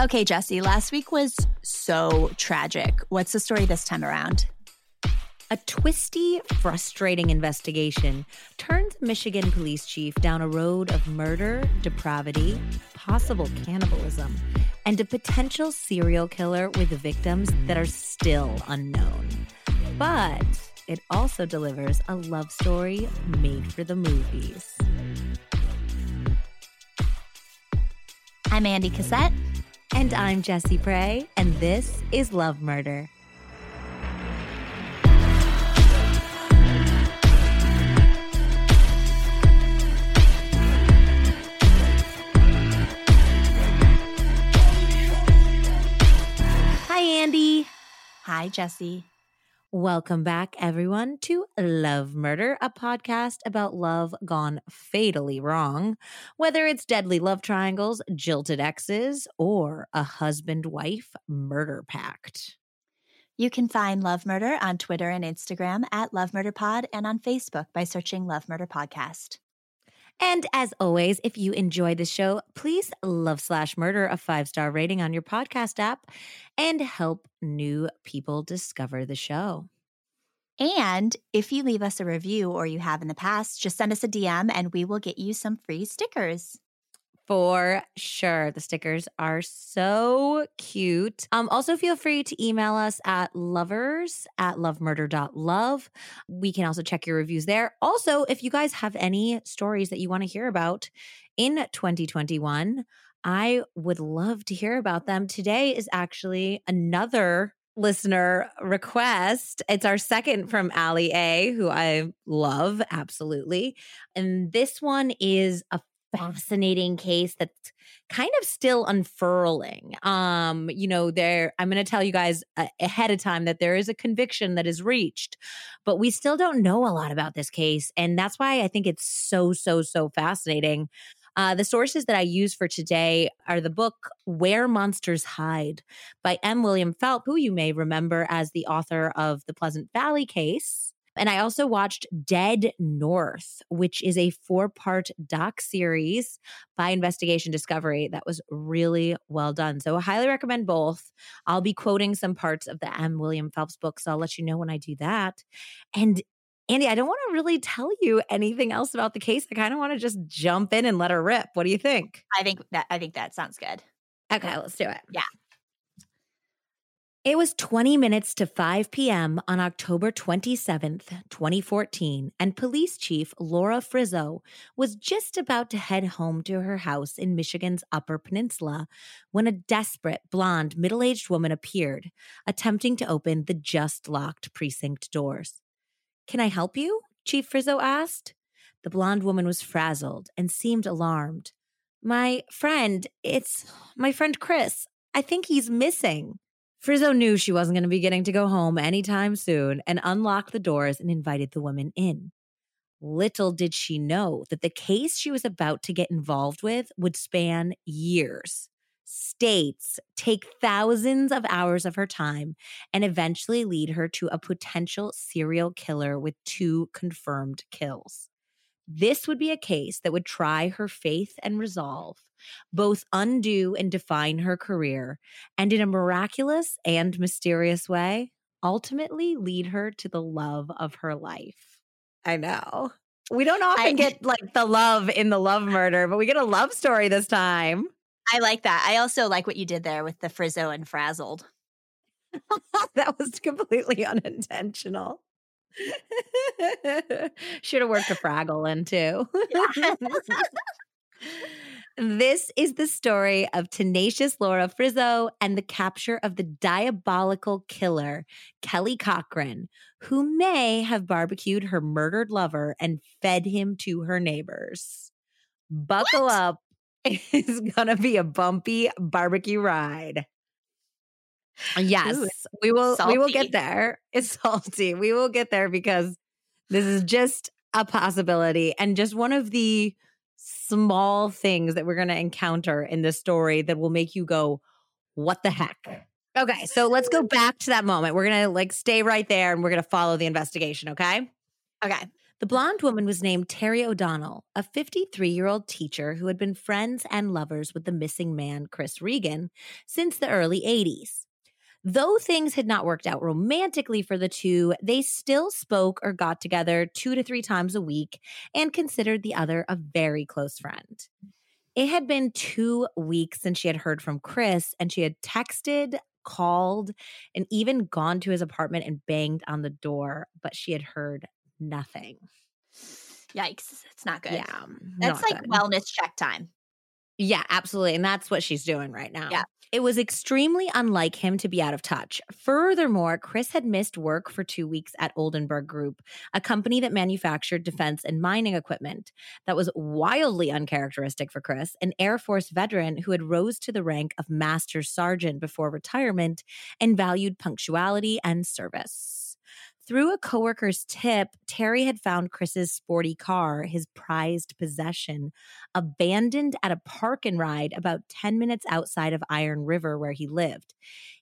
Okay, Jesse, last week was so tragic. What's the story this time around? A twisty, frustrating investigation turns Michigan police chief down a road of murder, depravity, possible cannibalism, and a potential serial killer with victims that are still unknown. But it also delivers a love story made for the movies. I'm Andy Cassette. And I'm Jessie Prey, and this is Love Murder. Hi, Andy. Hi, Jesse. Welcome back, everyone, to Love Murder, a podcast about love gone fatally wrong. Whether it's deadly love triangles, jilted exes, or a husband wife murder pact. You can find Love Murder on Twitter and Instagram at Love Murder Pod and on Facebook by searching Love Murder Podcast. And as always, if you enjoy the show, please love slash murder a five star rating on your podcast app and help new people discover the show. And if you leave us a review or you have in the past, just send us a DM and we will get you some free stickers. For sure. The stickers are so cute. Um, also, feel free to email us at lovers at lovemurder.love. We can also check your reviews there. Also, if you guys have any stories that you want to hear about in 2021, I would love to hear about them. Today is actually another listener request. It's our second from Allie A, who I love absolutely. And this one is a fascinating case that's kind of still unfurling. Um, you know, there I'm going to tell you guys uh, ahead of time that there is a conviction that is reached, but we still don't know a lot about this case, and that's why I think it's so so so fascinating. Uh, the sources that I use for today are the book Where Monsters Hide by M. William Phelps, who you may remember as the author of the Pleasant Valley case. And I also watched Dead North, which is a four part doc series by Investigation Discovery that was really well done. So I highly recommend both. I'll be quoting some parts of the M. William Phelps book, so I'll let you know when I do that. And Andy, I don't want to really tell you anything else about the case. I kind of want to just jump in and let her rip. What do you think? I think that I think that sounds good. Okay, let's do it. Yeah. It was 20 minutes to 5 p.m. on October 27th, 2014, and Police Chief Laura Frizzo was just about to head home to her house in Michigan's Upper Peninsula when a desperate, blonde, middle aged woman appeared, attempting to open the just locked precinct doors. Can I help you? Chief Frizzo asked. The blonde woman was frazzled and seemed alarmed. My friend, it's my friend Chris. I think he's missing. Frizzo knew she wasn't going to be getting to go home anytime soon and unlocked the doors and invited the woman in. Little did she know that the case she was about to get involved with would span years, states, take thousands of hours of her time, and eventually lead her to a potential serial killer with two confirmed kills. This would be a case that would try her faith and resolve, both undo and define her career, and in a miraculous and mysterious way, ultimately lead her to the love of her life. I know. We don't often I, get like the love in the love murder, but we get a love story this time. I like that. I also like what you did there with the frizzo and frazzled. that was completely unintentional. Should have worked a Fraggle in too. this is the story of tenacious Laura Frizzo and the capture of the diabolical killer, Kelly Cochran, who may have barbecued her murdered lover and fed him to her neighbors. Buckle what? up. It's going to be a bumpy barbecue ride. Uh, yes, Ooh, we will salty. we will get there. It's salty. We will get there because this is just a possibility and just one of the small things that we're going to encounter in this story that will make you go, "What the heck?" Okay, so let's go back to that moment. We're going to like stay right there and we're going to follow the investigation, okay? Okay. The blonde woman was named Terry O'Donnell, a 53 year old teacher who had been friends and lovers with the missing man, Chris Regan, since the early 80s. Though things had not worked out romantically for the two, they still spoke or got together two to three times a week and considered the other a very close friend. It had been two weeks since she had heard from Chris, and she had texted, called, and even gone to his apartment and banged on the door, but she had heard nothing. Yikes. It's not good. Yeah. That's like good. wellness check time. Yeah, absolutely. And that's what she's doing right now. Yeah. It was extremely unlike him to be out of touch. Furthermore, Chris had missed work for two weeks at Oldenburg Group, a company that manufactured defense and mining equipment. That was wildly uncharacteristic for Chris, an Air Force veteran who had rose to the rank of Master Sergeant before retirement and valued punctuality and service. Through a coworker's tip, Terry had found Chris's sporty car, his prized possession, abandoned at a park and ride about 10 minutes outside of Iron River, where he lived.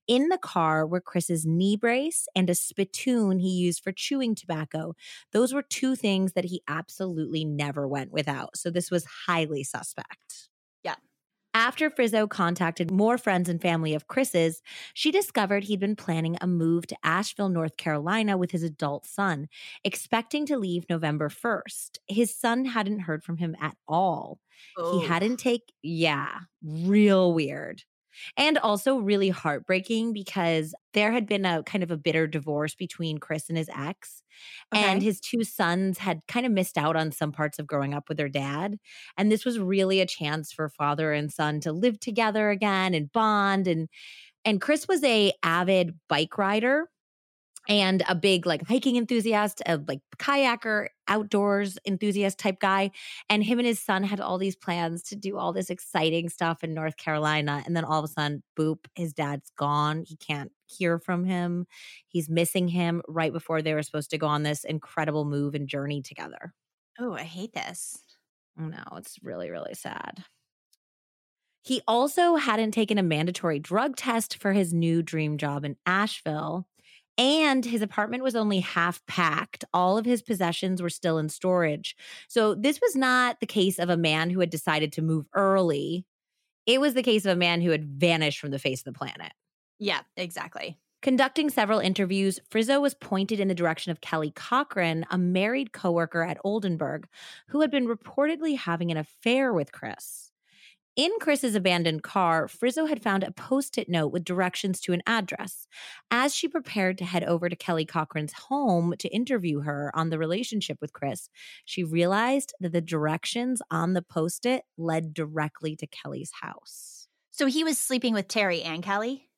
In the car were Chris's knee brace and a spittoon he used for chewing tobacco. Those were two things that he absolutely never went without. So this was highly suspect. Yeah. After Frizzo contacted more friends and family of Chris's, she discovered he'd been planning a move to Asheville, North Carolina with his adult son, expecting to leave November 1st. His son hadn't heard from him at all. Oh. He hadn't take yeah, real weird. And also really heartbreaking because there had been a kind of a bitter divorce between Chris and his ex. And his two sons had kind of missed out on some parts of growing up with their dad. And this was really a chance for father and son to live together again and bond. And and Chris was a avid bike rider and a big like hiking enthusiast, a like kayaker, outdoors enthusiast type guy. And him and his son had all these plans to do all this exciting stuff in North Carolina. And then all of a sudden, boop, his dad's gone. He can't hear from him. He's missing him right before they were supposed to go on this incredible move and journey together. Oh, I hate this. No, it's really, really sad. He also hadn't taken a mandatory drug test for his new dream job in Asheville. And his apartment was only half packed. All of his possessions were still in storage. So, this was not the case of a man who had decided to move early. It was the case of a man who had vanished from the face of the planet. Yeah, exactly. Conducting several interviews, Frizzo was pointed in the direction of Kelly Cochran, a married coworker at Oldenburg, who had been reportedly having an affair with Chris. In Chris's abandoned car, Frizzo had found a post it note with directions to an address. As she prepared to head over to Kelly Cochran's home to interview her on the relationship with Chris, she realized that the directions on the post it led directly to Kelly's house. So he was sleeping with Terry and Kelly?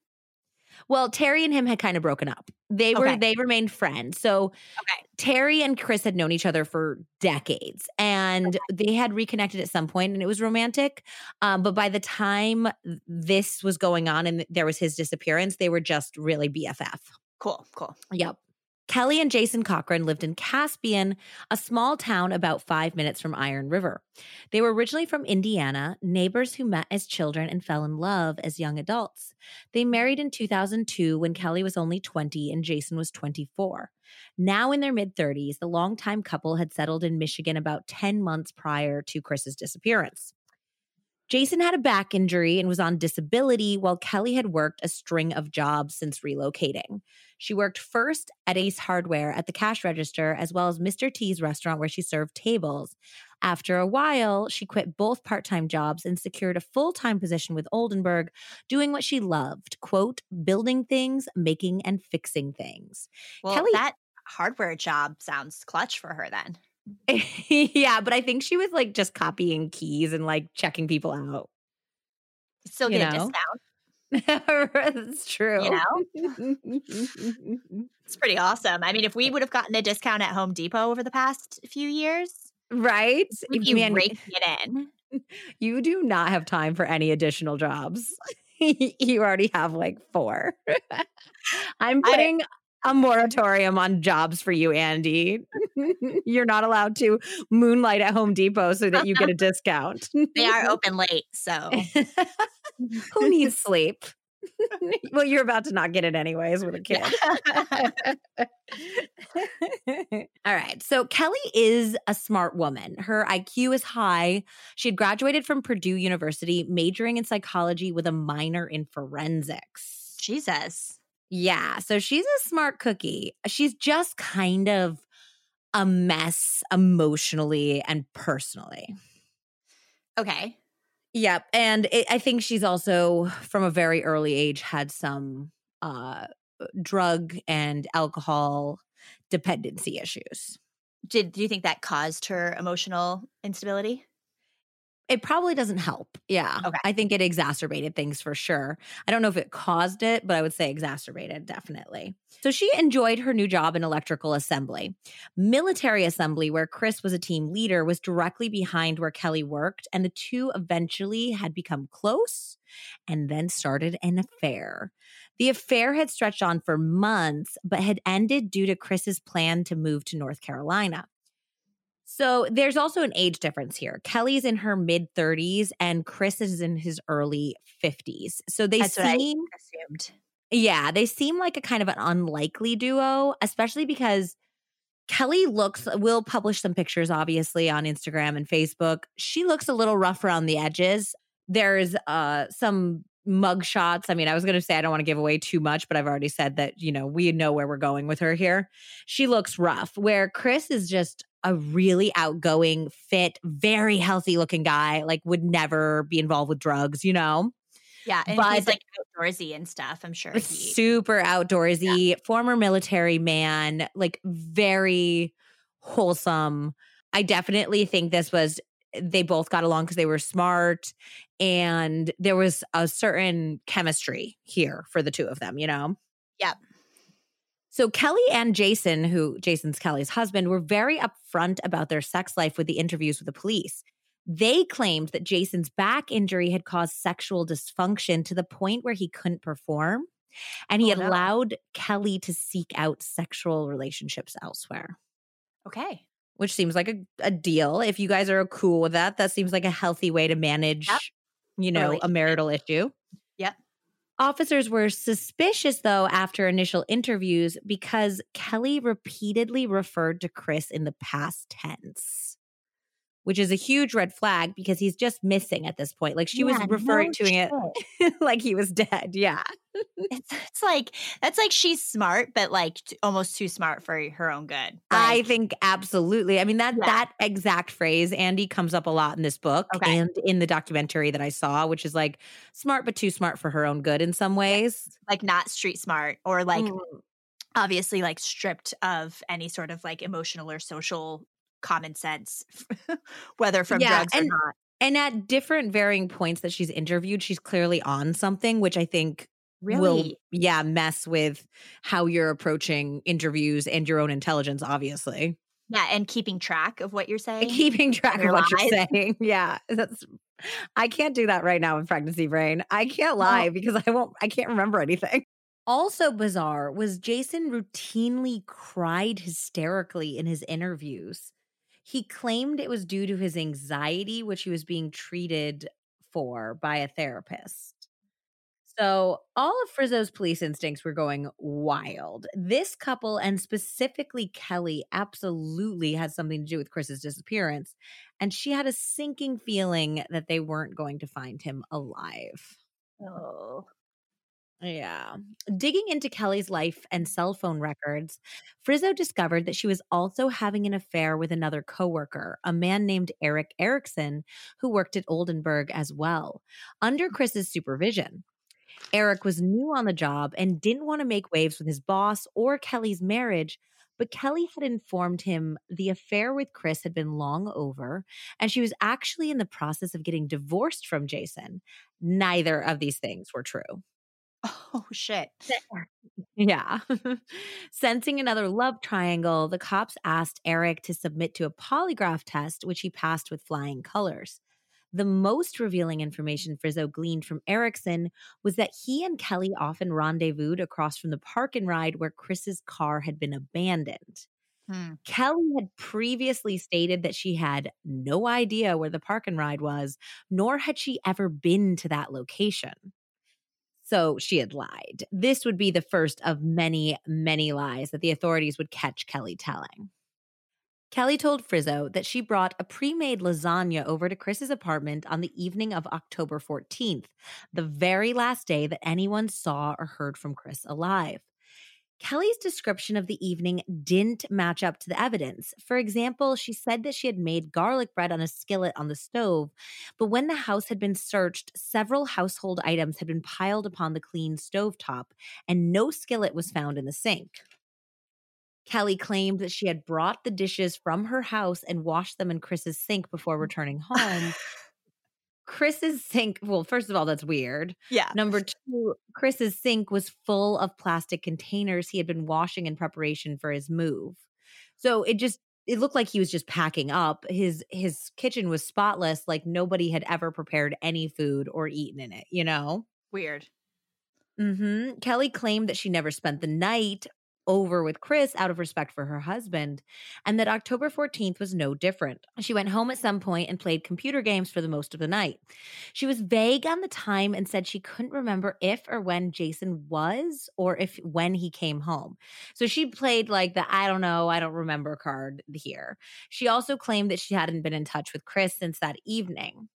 Well, Terry and him had kind of broken up. They were Okay. they remained friends. So Okay. Terry and Chris had known each other for decades and they had reconnected at some point and it was romantic. Um, but by the time this was going on and there was his disappearance, they were just really BFF. Cool, cool. Yep. Kelly and Jason Cochran lived in Caspian, a small town about five minutes from Iron River. They were originally from Indiana, neighbors who met as children and fell in love as young adults. They married in 2002 when Kelly was only 20 and Jason was 24. Now in their mid 30s, the longtime couple had settled in Michigan about 10 months prior to Chris's disappearance. Jason had a back injury and was on disability, while Kelly had worked a string of jobs since relocating. She worked first at Ace Hardware at the cash register, as well as Mr. T's restaurant where she served tables. After a while, she quit both part time jobs and secured a full time position with Oldenburg, doing what she loved quote, building things, making and fixing things. Well, Kelly- that hardware job sounds clutch for her then. yeah, but I think she was like just copying keys and like checking people out. Still You get a know? discount. That's true. You know? It's pretty awesome. I mean, if we would have gotten a discount at Home Depot over the past few years, right? be Man, raking it in. you do not have time for any additional jobs. you already have like four. I'm I- putting a moratorium on jobs for you, Andy. You're not allowed to moonlight at Home Depot so that you get a discount. They are open late, so Who needs sleep? well, you're about to not get it anyways with a kid. All right. So Kelly is a smart woman. Her IQ is high. She had graduated from Purdue University, majoring in psychology with a minor in forensics. Jesus. Yeah. So she's a smart cookie. She's just kind of a mess emotionally and personally. Okay. Yep. And it, I think she's also from a very early age had some uh, drug and alcohol dependency issues. Did do you think that caused her emotional instability? It probably doesn't help. Yeah. Okay. I think it exacerbated things for sure. I don't know if it caused it, but I would say exacerbated definitely. So she enjoyed her new job in electrical assembly. Military assembly, where Chris was a team leader, was directly behind where Kelly worked, and the two eventually had become close and then started an affair. The affair had stretched on for months, but had ended due to Chris's plan to move to North Carolina. So there's also an age difference here. Kelly's in her mid 30s and Chris is in his early 50s. So they That's seem assumed. yeah, they seem like a kind of an unlikely duo, especially because Kelly looks will publish some pictures obviously on Instagram and Facebook. She looks a little rough around the edges. There's uh some mug shots. I mean, I was going to say I don't want to give away too much, but I've already said that, you know, we know where we're going with her here. She looks rough where Chris is just a really outgoing, fit, very healthy looking guy, like would never be involved with drugs, you know? Yeah, and But- he's like outdoorsy and stuff. I'm sure he. super outdoorsy, former military man, like very wholesome. I definitely think this was they both got along because they were smart and there was a certain chemistry here for the two of them, you know? Yep. So Kelly and Jason, who Jason's Kelly's husband, were very upfront about their sex life with the interviews with the police. They claimed that Jason's back injury had caused sexual dysfunction to the point where he couldn't perform. And he Oh, no. allowed Kelly to seek out sexual relationships elsewhere, Okay. which seems like a, a deal. If you guys are cool with that, that seems like a healthy way to manage, you know, a marital issue. Officers were suspicious, though, after initial interviews because Kelly repeatedly referred to Chris in the past tense, which is a huge red flag because he's just missing at this point. Like she was referring no to it like he was dead. Yeah. It's, it's like that's like she's smart, but like t- almost too smart for her own good. I think absolutely. I mean that Yeah. that exact phrase Andy comes up a lot in this book Okay. and in the documentary that I saw, which is like smart but too smart for her own good in some ways. like not street smart or like Mm. obviously like stripped of any sort of like emotional or social common sense, whether from Yeah, drugs and- or not. And at different varying points that she's interviewed, she's clearly on something, which I think will, yeah, mess with how you're approaching interviews and your own intelligence, obviously. Yeah, and keeping track of what you're saying. Keeping track of what you're saying. Yeah. That's I can't do that right now with pregnancy brain. I can't oh. lie because I won't I can't remember anything. Also bizarre was Jason routinely cried hysterically in his interviews. He claimed it was due to his anxiety, which he was being treated for by a therapist. So, all of Frizzo's police instincts were going wild. This couple, and specifically Kelly, absolutely had something to do with Chris's disappearance. And she had a sinking feeling that they weren't going to find him alive. oh. Yeah. Digging into Kelly's life and cell phone records, Frizzo discovered that she was also having an affair with another coworker, a man named Eric Erickson, who worked at Oldenburg as well, under mm. Chris's supervision. Eric was new on the job and didn't want to make waves with his boss or Kelly's marriage, but Kelly had informed him the affair with Chris had been long over and she was actually in the process of getting divorced from Jason. Neither of these things were true. Oh shit. Yeah. Sensing another love triangle, the cops asked Eric to submit to a polygraph test, which he passed with flying colors. The most revealing information Frizzo gleaned from Erickson was that he and Kelly often rendezvoused across from the park and ride where Chris's car had been abandoned. Hmm. Kelly had previously stated that she had no idea where the park and ride was, nor had she ever been to that location. So she had lied. This would be the first of many, many lies that the authorities would catch Kelly telling. Kelly told Frizzo that she brought a pre made lasagna over to Chris's apartment on the evening of October 14th, the very last day that anyone saw or heard from Chris alive. Kelly's description of the evening didn't match up to the evidence. For example, she said that she had made garlic bread on a skillet on the stove, but when the house had been searched, several household items had been piled upon the clean stovetop, and no skillet was found in the sink. Kelly claimed that she had brought the dishes from her house and washed them in Chris's sink before returning home. Chris's sink, well, first of all, that's weird. Yeah. Number two, Chris's sink was full of plastic containers he had been washing in preparation for his move. So it just it looked like he was just packing up. His his kitchen was spotless, like nobody had ever prepared any food or eaten in it, you know? Weird. Mm-hmm. Kelly claimed that she never spent the night over with Chris out of respect for her husband, and that October 14th was no different. She went home at some point and played computer games for the most of the night. She was vague on the time and said she couldn't remember if or when Jason was or if when he came home. So she played like the I don't know, I don't remember card here. She also claimed that she hadn't been in touch with Chris since that evening.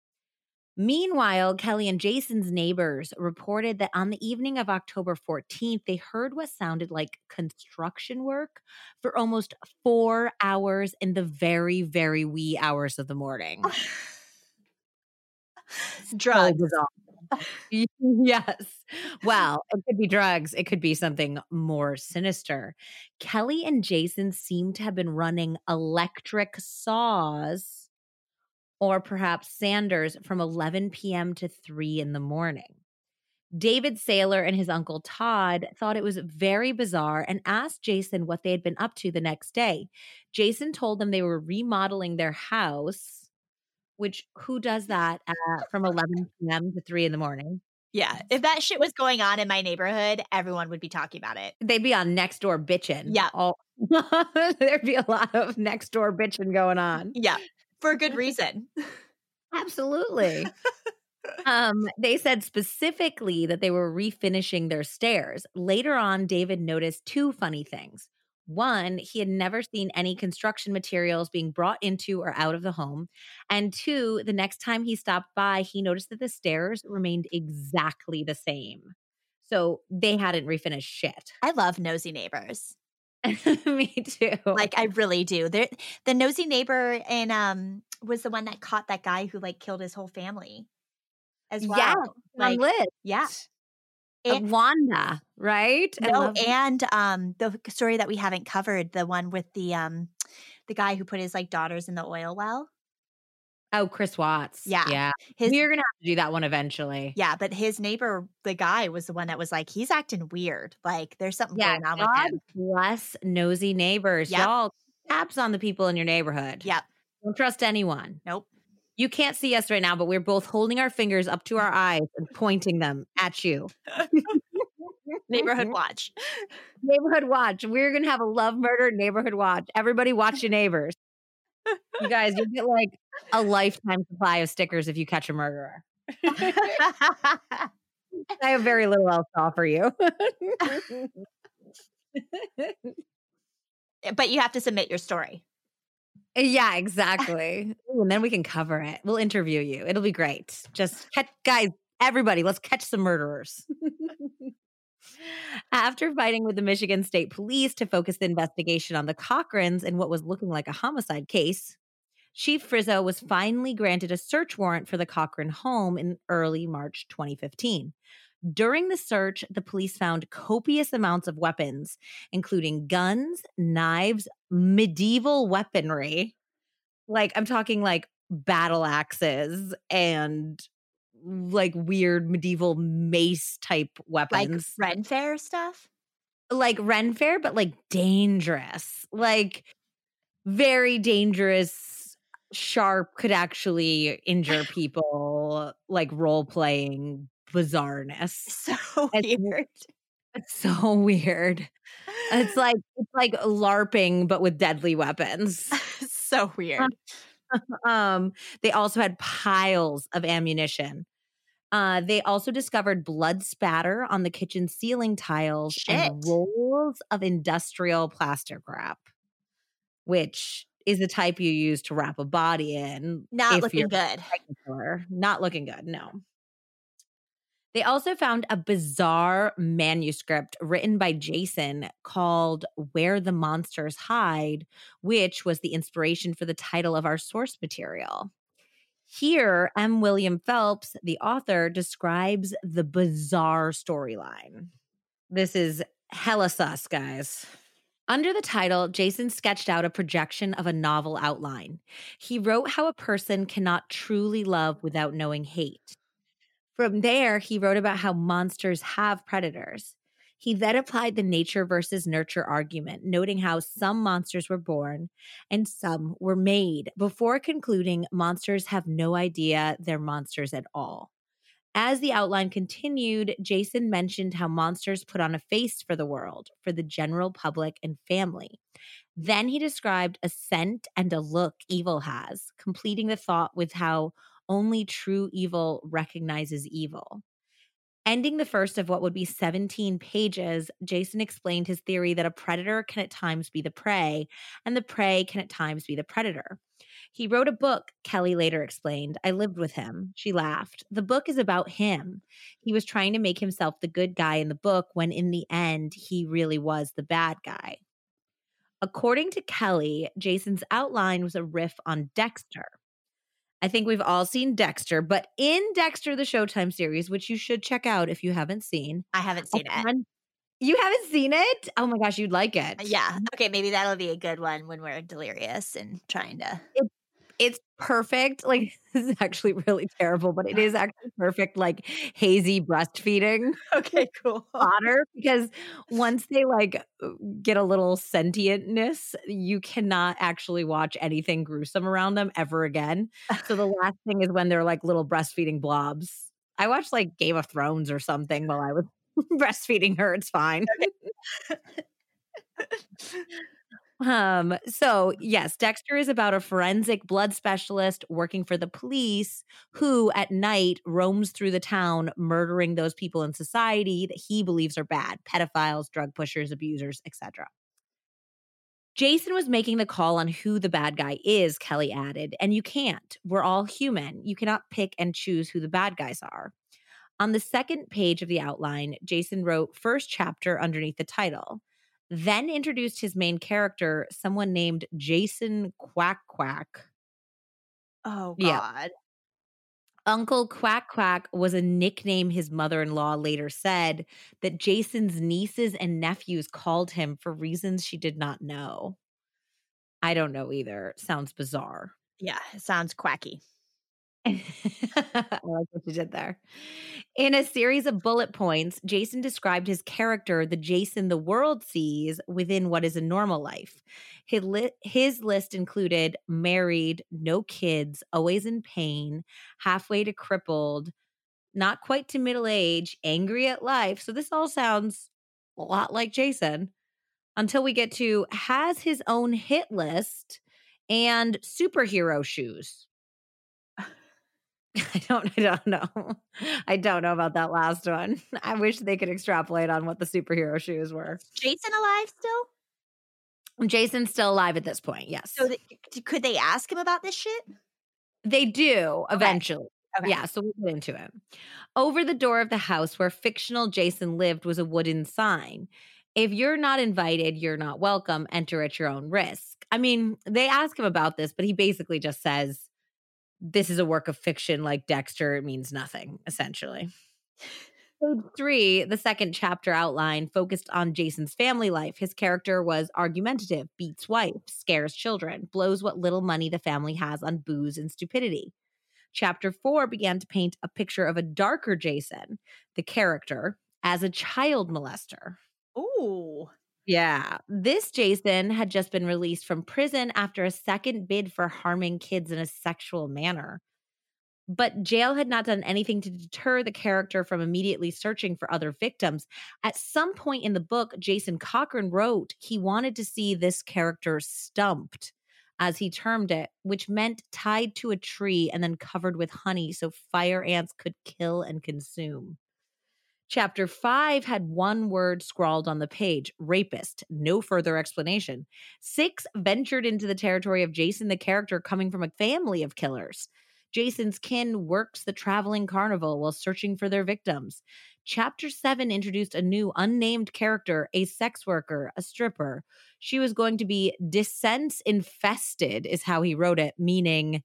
Meanwhile, Kelly and Jason's neighbors reported that on the evening of October 14th, they heard what sounded like construction work for almost four hours in the very, very wee hours of the morning. Drugs. yes. Well, it could be drugs. It could be something more sinister. Kelly and Jason seem to have been running electric saws or perhaps Sanders from 11 p.m. to 3 in the morning. David Saylor and his uncle Todd thought it was very bizarre and asked Jason what they had been up to the next day. Jason told them they were remodeling their house, which who does that at, from 11 p.m. to 3 in the morning? Yeah. If that shit was going on in my neighborhood, everyone would be talking about it. They'd be on next door bitching. Yeah. All- There'd be a lot of next door bitching going on. Yeah. For a good reason. Absolutely. um, they said specifically that they were refinishing their stairs. Later on, David noticed two funny things. One, he had never seen any construction materials being brought into or out of the home. And two, the next time he stopped by, he noticed that the stairs remained exactly the same. So they hadn't refinished shit. I love nosy neighbors. Me too. Like I really do. There the nosy neighbor and um was the one that caught that guy who like killed his whole family as well. Yeah, like, Liz. yeah. And, Wanda, right? No, and um the story that we haven't covered, the one with the um the guy who put his like daughters in the oil well. Oh, Chris Watts. Yeah. Yeah. His We're going to have to do that one eventually. yeah, but his neighbor, the guy, was the one that was like, he's acting weird. Like there's something Yeah. going on with him. bless nosy neighbors. Yep. Y'all taps on the people in your neighborhood. Yep. Don't trust anyone. Nope. You can't see us right now, but we're both holding our fingers up to our eyes and pointing them at you. Neighborhood watch. Neighborhood watch. We're gonna have a love murder neighborhood watch. Everybody watch your neighbors. You guys, you get like a lifetime supply of stickers if you catch a murderer. I have very little else to offer you. Eh, but you have to submit your story. Eh, yeah, exactly. Ooh, and then we can cover it. We'll interview you. It'll be great. Just catch, guys, everybody, let's catch some murderers. After fighting with the Michigan State Police to focus the investigation on the Cochrans and what was looking like a homicide case, Chief Frizzo was finally granted a search warrant for the Cochran home in early March 2015. During the search, the police found copious amounts of weapons, including guns, knives, medieval weaponry. Like, I'm talking like battle axes and like weird medieval mace type Like weapons. Ren Fair stuff. Like, Ren Fair, but like dangerous. Like, very dangerous, sharp, could actually injure people, like role playing bizarreness. So weird. It's so weird. It's like it's like LARPing but with deadly weapons. so weird. Um, they also had piles of ammunition. Uh, they also discovered blood spatter on the kitchen ceiling tiles Shit. and rolls of industrial plastic wrap, which is the type you use to wrap a body in. Not looking good. pregnant for her. Not looking good, no. They also found a bizarre manuscript written by Jason called Where the Monsters Hide, which was the inspiration for the title of our source material. Here, M. William Phelps, the author, describes the bizarre storyline. This is hella sus, guys. Under the title, Jason sketched out a projection of a novel outline. He wrote how a person cannot truly love without knowing hate. From there, he wrote about how monsters have predators. He then applied the nature versus nurture argument, noting how some monsters were born and some were made, before concluding monsters have no idea they're monsters at all. As the outline continued, Jason mentioned how monsters put on a face for the world, for the general public and family. Then he described a scent and a look evil has, completing the thought with how only true evil recognizes evil. Ending the first of what would be 17 pages, Jason explained his theory that a predator can at times be the prey, and the prey can at times be the predator. He wrote a book, Kelly later explained. I lived with him. She laughed. The book is about him. He was trying to make himself the good guy in the book when, in the end, he really was the bad guy. According to Kelly, Jason's outline was a riff on Dexter. I think we've all seen Dexter, but in Dexter, the Showtime series, which you should check out if you haven't seen. I haven't seen it. You haven't seen it? Oh my gosh, you'd like it. Yeah. Okay, maybe that'll be a good one when we're delirious and trying to. It's perfect. Like, this is actually really terrible, but it is actually perfect, like hazy breastfeeding Okay, cool. fodder because once they like get a little sentientness, you cannot actually watch anything gruesome around them ever again. So the last thing is when they're like little breastfeeding blobs. I watched like Game of Thrones or something while I was breastfeeding her. It's fine. Um, so yes, Dexter is about a forensic blood specialist working for the police who at night roams through the town murdering those people in society that he believes are bad, pedophiles, drug pushers, abusers, etc. Jason was making the call on who the bad guy is, Kelly added, and you can't. We're all human. You cannot pick and choose who the bad guys are. On the second page of the outline, Jason wrote first chapter underneath the title then introduced his main character, someone named Jason Quack Quack. Oh Yeah. God. Uncle Quack Quack was a nickname his mother in law later said that Jason's nieces and nephews called him for reasons she did not know. I don't know either. Sounds bizarre. Yeah, sounds quacky. I like what you did there. In a series of bullet points, Jason described his character, the Jason the world sees within what is a normal life. His, li- his list included married, no kids, always in pain, halfway to crippled, not quite to middle age, angry at life. So this all sounds a lot like Jason until we get to has his own hit list and superhero shoes. I don't I don't know. I don't know about that last one. I wish they could extrapolate on what the superhero shoes were. Jason alive still? Jason's still alive at this point. Yes. So th- could they ask him about this shit? they do eventually. Okay. Yeah, so we'll get into it. Over the door of the house where fictional Jason lived was a wooden sign. If you're not invited, you're not welcome. Enter at your own risk. I mean, they ask him about this, but he basically just says, This is a work of fiction like Dexter. It means nothing, essentially. Page three, the second chapter outline focused on Jason's family life. His character was argumentative, beats wife, scares children, blows what little money the family has on booze and stupidity. Chapter four began to paint a picture of a darker Jason, the character, as a child molester. Ooh. Yeah. This Jason had just been released from prison after a second bid for harming kids in a sexual manner. But jail had not done anything to deter the character from immediately searching for other victims. At some point in the book, Jason Cochran wrote he wanted to see this character stumped. as he termed it, which meant tied to a tree and then covered with honey so fire ants could kill and consume. Chapter 5 had one word scrawled on the page rapist, no further explanation. 6 ventured into the territory of Jason, the character coming from a family of killers. Jason's kin works the traveling carnival while searching for their victims. Chapter 7 introduced a new unnamed character, a sex worker, a stripper. She was going to be descents infested, is how he wrote it, meaning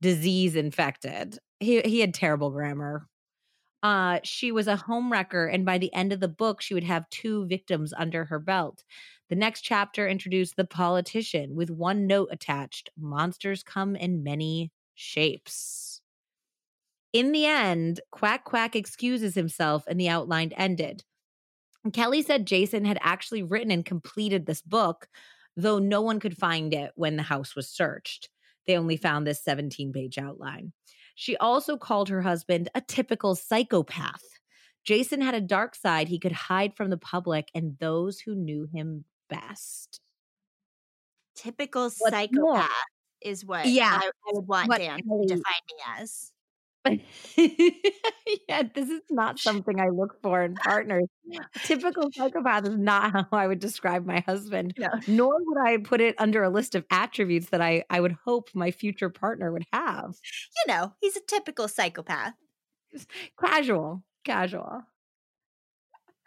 disease infected. He, he had terrible grammar. Uh, she was a homewrecker, and by the end of the book, she would have two victims under her belt. The next chapter introduced the politician with one note attached monsters come in many shapes. In the end, Quack Quack excuses himself and the outline ended. Kelly said Jason had actually written and completed this book, though no one could find it when the house was searched. They only found this 17 page outline. She also called her husband a typical psychopath. Jason had a dark side he could hide from the public and those who knew him best. Typical What's psychopath more? is what yeah, I, I would want Dan to define me as. yeah, this is not something I look for in partners. Typical psychopath is not how I would describe my husband, no. nor would I put it under a list of attributes that I, I would hope my future partner would have. You know, he's a typical psychopath. Casual, casual.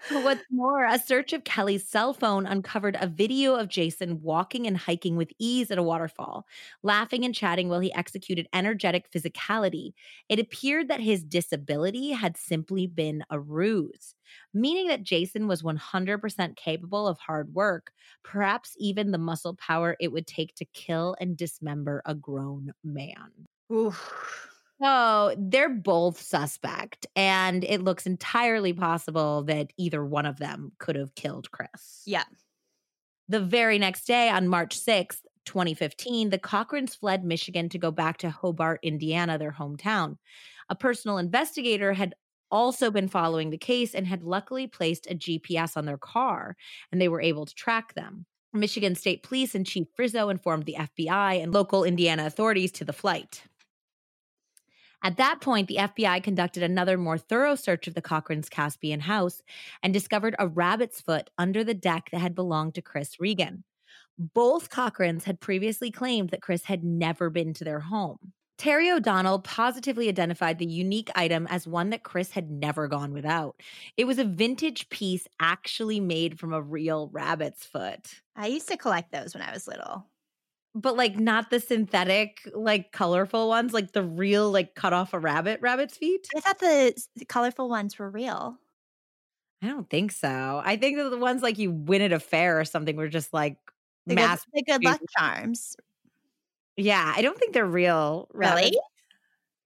What's more, a search of Kelly's cell phone uncovered a video of Jason walking and hiking with ease at a waterfall, laughing and chatting while he executed energetic physicality. It appeared that his disability had simply been a ruse, meaning that Jason was 100% capable of hard work, perhaps even the muscle power it would take to kill and dismember a grown man. Oof. So they're both suspect, and it looks entirely possible that either one of them could have killed Chris. Yeah. The very next day, on March 6th, 2015, the Cochrans fled Michigan to go back to Hobart, Indiana, their hometown. A personal investigator had also been following the case and had luckily placed a GPS on their car, and they were able to track them. Michigan State Police and Chief Frizzo informed the FBI and local Indiana authorities to the flight. At that point, the FBI conducted another more thorough search of the Cochran's Caspian house and discovered a rabbit's foot under the deck that had belonged to Chris Regan. Both Cochrans had previously claimed that Chris had never been to their home. Terry O'Donnell positively identified the unique item as one that Chris had never gone without. It was a vintage piece actually made from a real rabbit's foot. I used to collect those when I was little but like not the synthetic, like colorful ones, like the real, like cut off a rabbit, rabbit's feet. I thought the, colorful ones were real. I don't think so. I think that the ones like you win at a fair or something were just like the mass. Good, the good luck charms. Yeah, I don't think they're real. Rabbits. Really?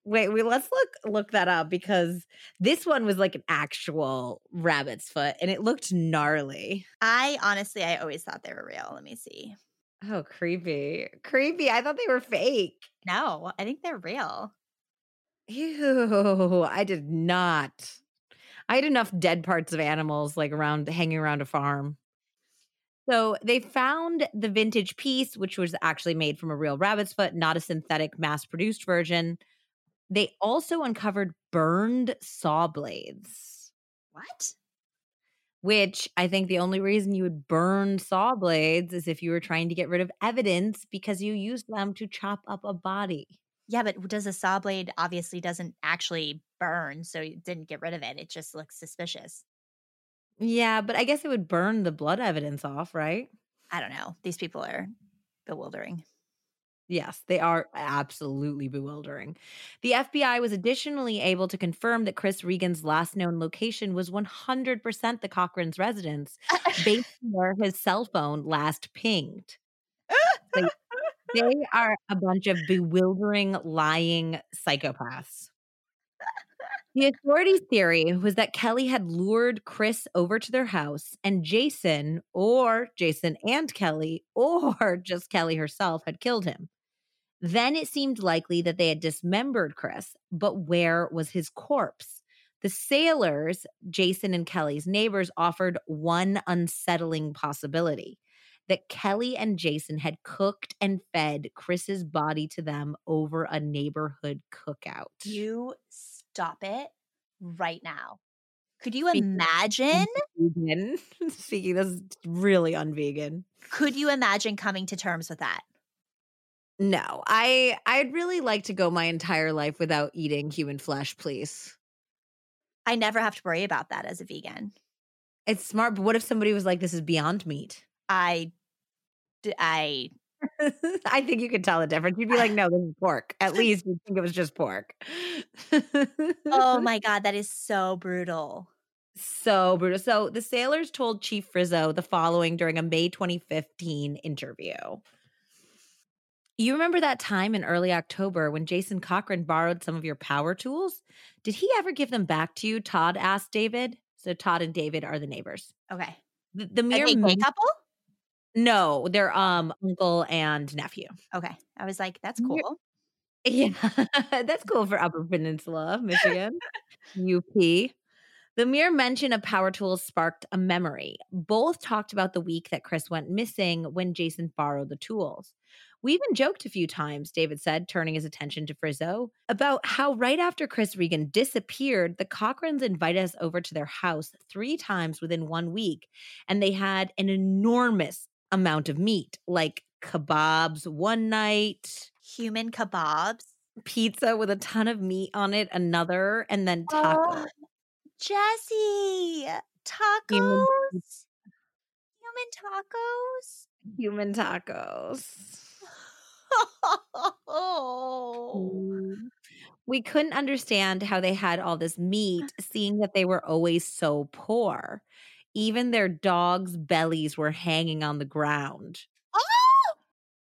Wait, wait, let's look look that up because this one was like an actual rabbit's foot and it looked gnarly. I honestly I always thought they were real. Let me see. Oh, creepy. Creepy. I thought they were fake. No, I think they're real. Ew, I did not. I had enough dead parts of animals like around hanging around a farm. So they found the vintage piece, which was actually made from a real rabbit's foot, not a synthetic mass produced version. They also uncovered burned saw blades. What? Which I think the only reason you would burn saw blades is if you were trying to get rid of evidence because you used them to chop up a body. Yeah, but does a saw blade obviously doesn't actually burn, so you didn't get rid of it. It just looks suspicious. Yeah, but I guess it would burn the blood evidence off, right? I don't know. These people are bewildering. Yes, they are absolutely bewildering. The FBI was additionally able to confirm that Chris Regan's last known location was 100% the Cochran's residence, based on where his cell phone last pinged. They, they are a bunch of bewildering, lying psychopaths. The authorities' theory was that Kelly had lured Chris over to their house, and Jason, or Jason and Kelly, or just Kelly herself, had killed him. Then it seemed likely that they had dismembered Chris, but where was his corpse? The Saylors, Jason and Kelly's neighbors, offered one unsettling possibility. that Kelly and Jason had cooked and fed Chris's body to them over a neighborhood cookout. You stop it right now. Could you imagine? Vegan. Speaking, this is really unvegan. Could you imagine coming to terms with that? No, I I'd really like to go my entire life without eating human flesh, please. I never have to worry about that as a vegan. It's smart, but what if somebody was like, "This is beyond meat"? I, I, I think you could tell the difference. You'd be like, "No, this is pork." At least you'd think it was just pork. oh my god, that is so brutal. So brutal. So the Saylors told Chief Frizzo the following during a May 2015 interview. You remember that time in early October when Jason Cochran borrowed some of your power tools? Did he ever give them back to you? Todd asked David. So Todd and David are the neighbors. Okay. The, the mere a couple? no, they're um uncle and nephew. Okay. I was like, that's cool. Yeah, that's cool for Upper Peninsula, Michigan, UP. The mere mention of power tools sparked a memory. Both talked about the week that Chris went missing when Jason borrowed the tools. We even joked a few times, David said, turning his attention to Frizzo, about how right after Chris Regan disappeared, the Cochrans invited us over to their house three times within one week, and they had an enormous amount of meat, like kebabs one night, Human kebabs. pizza with a ton of meat on it, another, and then oh, tacos. Oh, Jesse, tacos. Human- Human tacos. Human tacos. Oh. We couldn't understand how they had all this meat, seeing that they were always so poor. Even their dogs' bellies were hanging on the ground.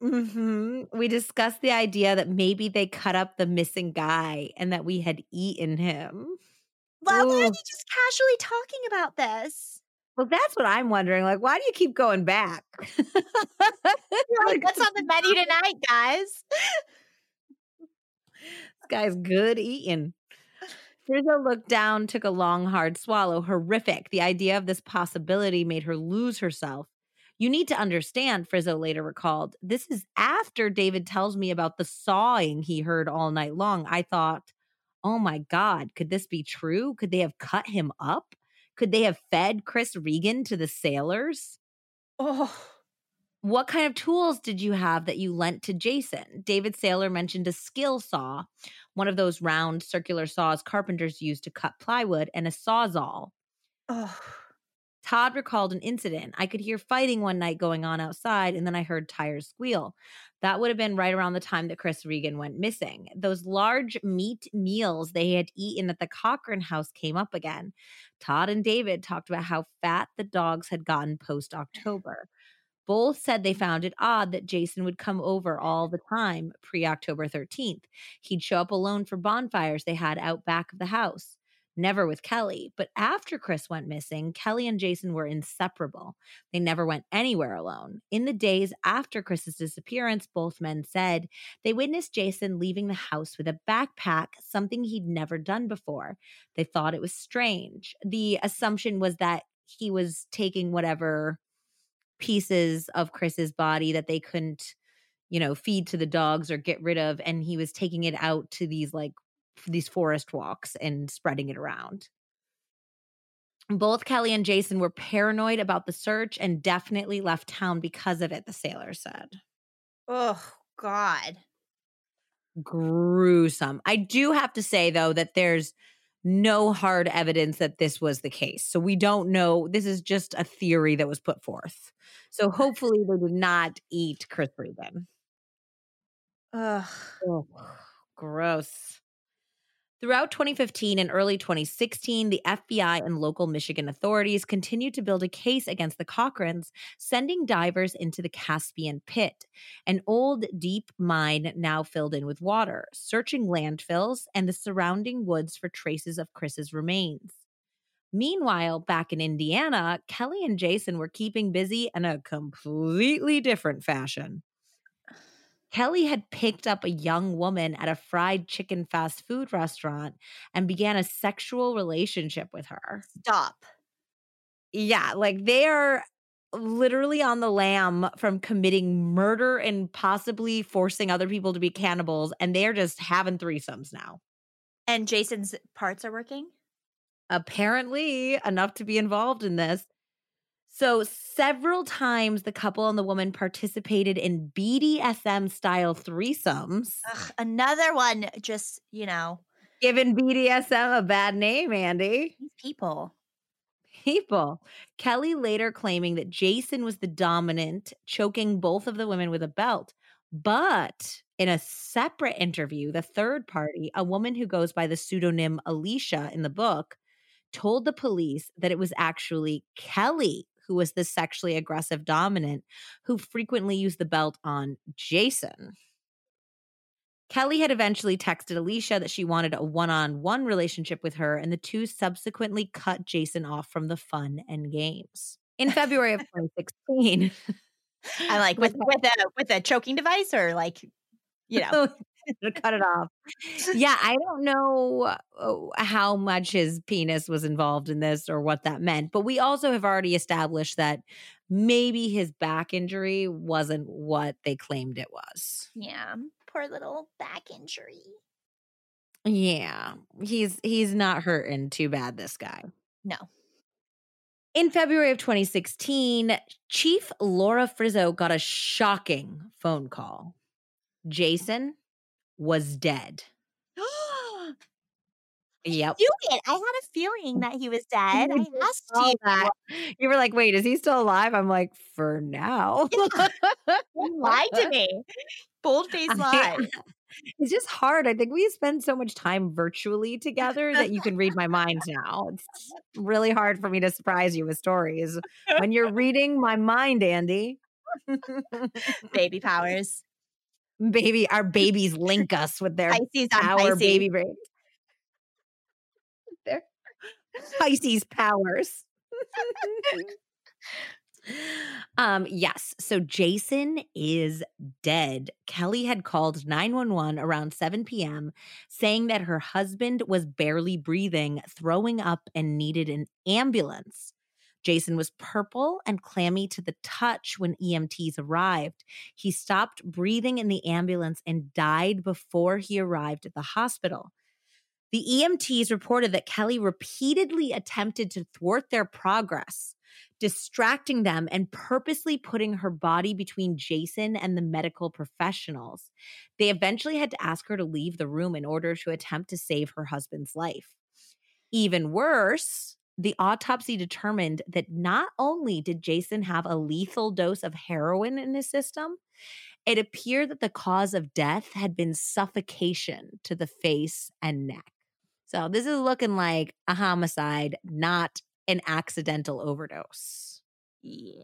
hmm We discussed the idea that maybe they cut up the missing guy and that we had eaten him. Why, why are you just casually talking about this? Well, that's what I'm wondering. Like, why do you keep going back? Like, what's on the menu tonight, guys? This guy's good eating. Frizzo looked down, took a long, hard swallow. Horrific. The idea of this possibility made her lose herself. You need to understand, Frizzo later recalled, this is after David tells me about the sawing he heard all night long. I thought, oh my God, could this be true? Could they have cut him up? Could they have fed Chris Regan to the Saylors? Oh. What kind of tools did you have that you lent to Jason? David Saylor mentioned a skill saw, one of those round circular saws carpenters use to cut plywood, and a sawzall. Oh. Todd recalled an incident. I could hear fighting one night going on outside, and then I heard tires squeal. That would have been right around the time that Chris Regan went missing. Those large meat meals they had eaten at the Cochran house came up again. Todd and David talked about how fat the dogs had gotten post October. Both said they found it odd that Jason would come over all the time pre October 13th. He'd show up alone for bonfires they had out back of the house. Never with Kelly. But after Chris went missing, Kelly and Jason were inseparable. They never went anywhere alone. In the days after Chris's disappearance, both men said they witnessed Jason leaving the house with a backpack, something he'd never done before. They thought it was strange. The assumption was that he was taking whatever pieces of Chris's body that they couldn't, you know, feed to the dogs or get rid of. And he was taking it out to these like these forest walks and spreading it around. Both Kelly and Jason were paranoid about the search and definitely left town because of it, the Saylor said. Oh, God. Gruesome. I do have to say, though, that there's no hard evidence that this was the case. So we don't know. This is just a theory that was put forth. So hopefully they did not eat Chris Regan. Ugh. Oh, gross. Throughout 2015 and early 2016, the FBI and local Michigan authorities continued to build a case against the Cochrans, sending divers into the Caspian Pit, an old, deep mine now filled in with water, searching landfills and the surrounding woods for traces of Chris's remains. Meanwhile, back in Indiana, Kelly and Jason were keeping busy in a completely different fashion. Kelly had picked up a young woman at a fried chicken fast food restaurant and began a sexual relationship with her. Stop. Yeah, like they are literally on the lam from committing murder and possibly forcing other people to be cannibals, and they're just having threesomes now. And Jason's parts are working? Apparently, enough to be involved in this. So, several times the couple and the woman participated in BDSM style threesomes. Ugh, another one, just, you know, Giving BDSM a bad name, Andy. people. People. Kelly later claiming that Jason was the dominant, choking both of the women with a belt. But in a separate interview, the third party, a woman who goes by the pseudonym Alicia in the book, told the police that it was actually Kelly who was the sexually aggressive dominant who frequently used the belt on Jason. Kelly had eventually texted Alicia that she wanted a one on one relationship with her, and the two subsequently cut Jason off from the fun and games. In February of 2016, I like with with a with a choking device or like, you know. Oh, to cut it off. Yeah, I don't know uh, how much his penis was involved in this or what that meant, but we also have already established that maybe his back injury wasn't what they claimed it was. Yeah, poor little back injury. Yeah, he's he's not hurting too bad this guy. No. In February of 2016, Chief Laura Frizzo got a shocking phone call. Jason was dead. Yep. Do it. I had a feeling that he was dead. I asked you. that. You were like, wait, is he still alive? I'm like, for now. You lied to me. Bold face lie. It's just hard. I think we spend so much time virtually together that you can read my mind now. It's really hard for me to surprise you with stories when you're reading my mind, Andy. Baby powers. Baby, our babies link us with their Pisces power Pisces. baby brains. Their Pisces powers. um yes so jason is dead kelly had called 911 around 7 p.m saying that her husband was barely breathing throwing up and needed an ambulance jason was purple and clammy to the touch when emts arrived he stopped breathing in the ambulance and died before he arrived at the hospital the EMTs reported that Kelly repeatedly attempted to thwart their progress, distracting them and purposely putting her body between Jason and the medical professionals. They eventually had to ask her to leave the room in order to attempt to save her husband's life. Even worse, the autopsy determined that not only did Jason have a lethal dose of heroin in his system, it appeared that the cause of death had been suffocation to the face and neck. So this is looking like a homicide, not an accidental overdose. Yeah.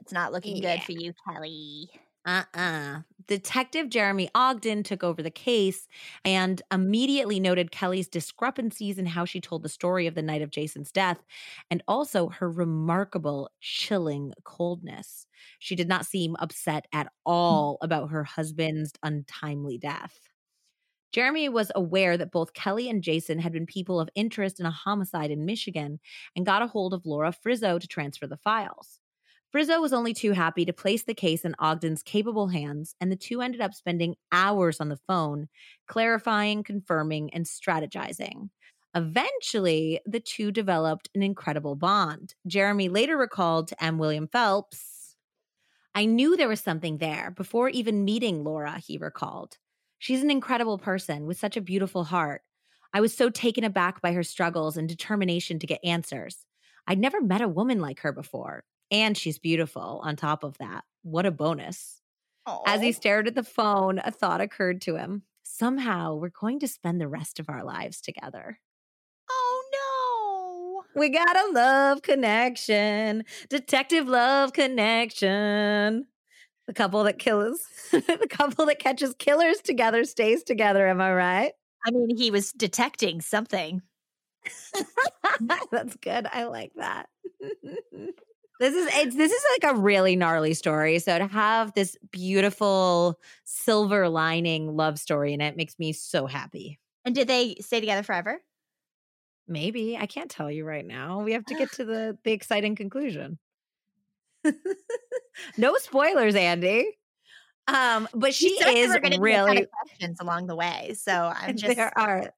It's not looking Yeah. good for you, Kelly. Uh uh Detective Jeremy Ogden took over the case and immediately noted Kelly's discrepancies in how she told the story of the night of Jason's death and also her remarkable, chilling coldness. She did not seem upset at all about her husband's untimely death. Jeremy was aware that both Kelly and Jason had been people of interest in a homicide in Michigan and got a hold of Laura Frizzo to transfer the files. Frizzo was only too happy to place the case in Ogden's capable hands, and the two ended up spending hours on the phone, clarifying, confirming, and strategizing. Eventually, the two developed an incredible bond. Jeremy later recalled to M. William Phelps, I knew there was something there before even meeting Laura, he recalled. She's an incredible person with such a beautiful heart. I was so taken aback by her struggles and determination to get answers. I'd never met a woman like her before. And she's beautiful on top of that. What a bonus. As he stared at the phone, a thought occurred to him. Somehow we're going to spend the rest of our lives together. Oh no. We got a love connection, detective love connection. The couple that kills, the couple that catches killers together stays together. Am I right? I mean, he was detecting something. That's good. I like that. this is it's this is like a really gnarly story. So to have this beautiful silver lining love story in it makes me so happy. And did they stay together forever? Maybe I can't tell you right now. We have to get to the the exciting conclusion. no spoilers, Andy. Um, but she is really questions along the way. So I'm just there are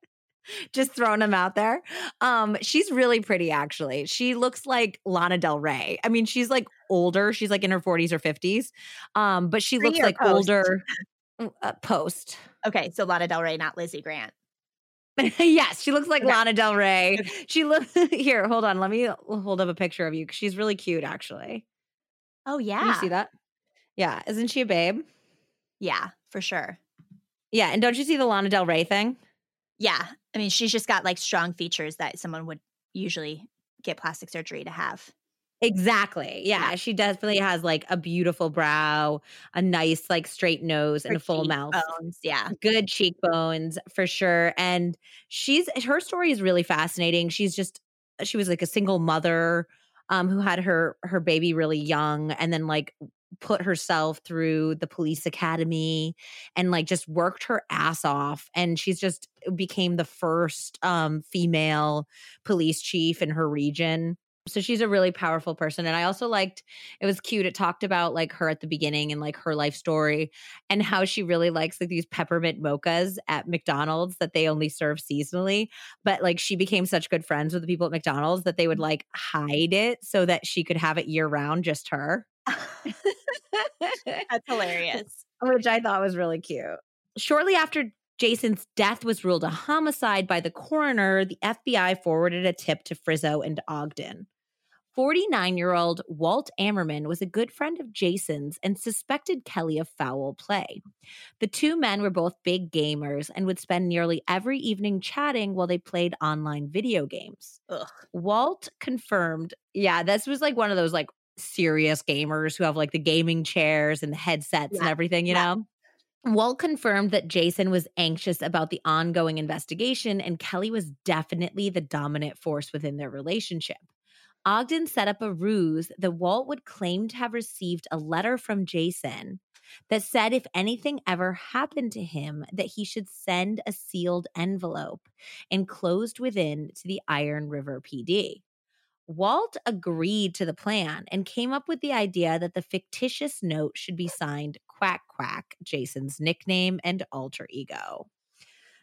just throwing them out there. Um, she's really pretty, actually. She looks like Lana Del Rey. I mean, she's like older. She's like in her 40s or 50s. Um, but she looks like post? older uh, post. Okay, so Lana Del Rey, not Lizzie Grant. yes, she looks like okay. Lana Del Rey. She looks here. Hold on, let me hold up a picture of you. She's really cute, actually. Oh yeah, Can you see that? Yeah, isn't she a babe? Yeah, for sure. Yeah, and don't you see the Lana Del Rey thing? Yeah, I mean, she's just got like strong features that someone would usually get plastic surgery to have. Exactly. Yeah, she definitely has like a beautiful brow, a nice like straight nose her and a full mouth. Yeah. Good cheekbones for sure. And she's her story is really fascinating. She's just she was like a single mother um who had her her baby really young and then like put herself through the police academy and like just worked her ass off and she's just became the first um female police chief in her region so she's a really powerful person and i also liked it was cute it talked about like her at the beginning and like her life story and how she really likes like these peppermint mochas at mcdonald's that they only serve seasonally but like she became such good friends with the people at mcdonald's that they would mm-hmm. like hide it so that she could have it year round just her that's hilarious which i thought was really cute shortly after Jason's death was ruled a homicide by the coroner. The FBI forwarded a tip to Frizzo and Ogden. 49 year old Walt Ammerman was a good friend of Jason's and suspected Kelly of foul play. The two men were both big gamers and would spend nearly every evening chatting while they played online video games. Ugh. Walt confirmed, yeah, this was like one of those like serious gamers who have like the gaming chairs and the headsets yeah. and everything, you yeah. know? Walt confirmed that Jason was anxious about the ongoing investigation and Kelly was definitely the dominant force within their relationship. Ogden set up a ruse that Walt would claim to have received a letter from Jason that said if anything ever happened to him that he should send a sealed envelope enclosed within to the Iron River PD. Walt agreed to the plan and came up with the idea that the fictitious note should be signed Quack Quack, Jason's nickname and alter ego.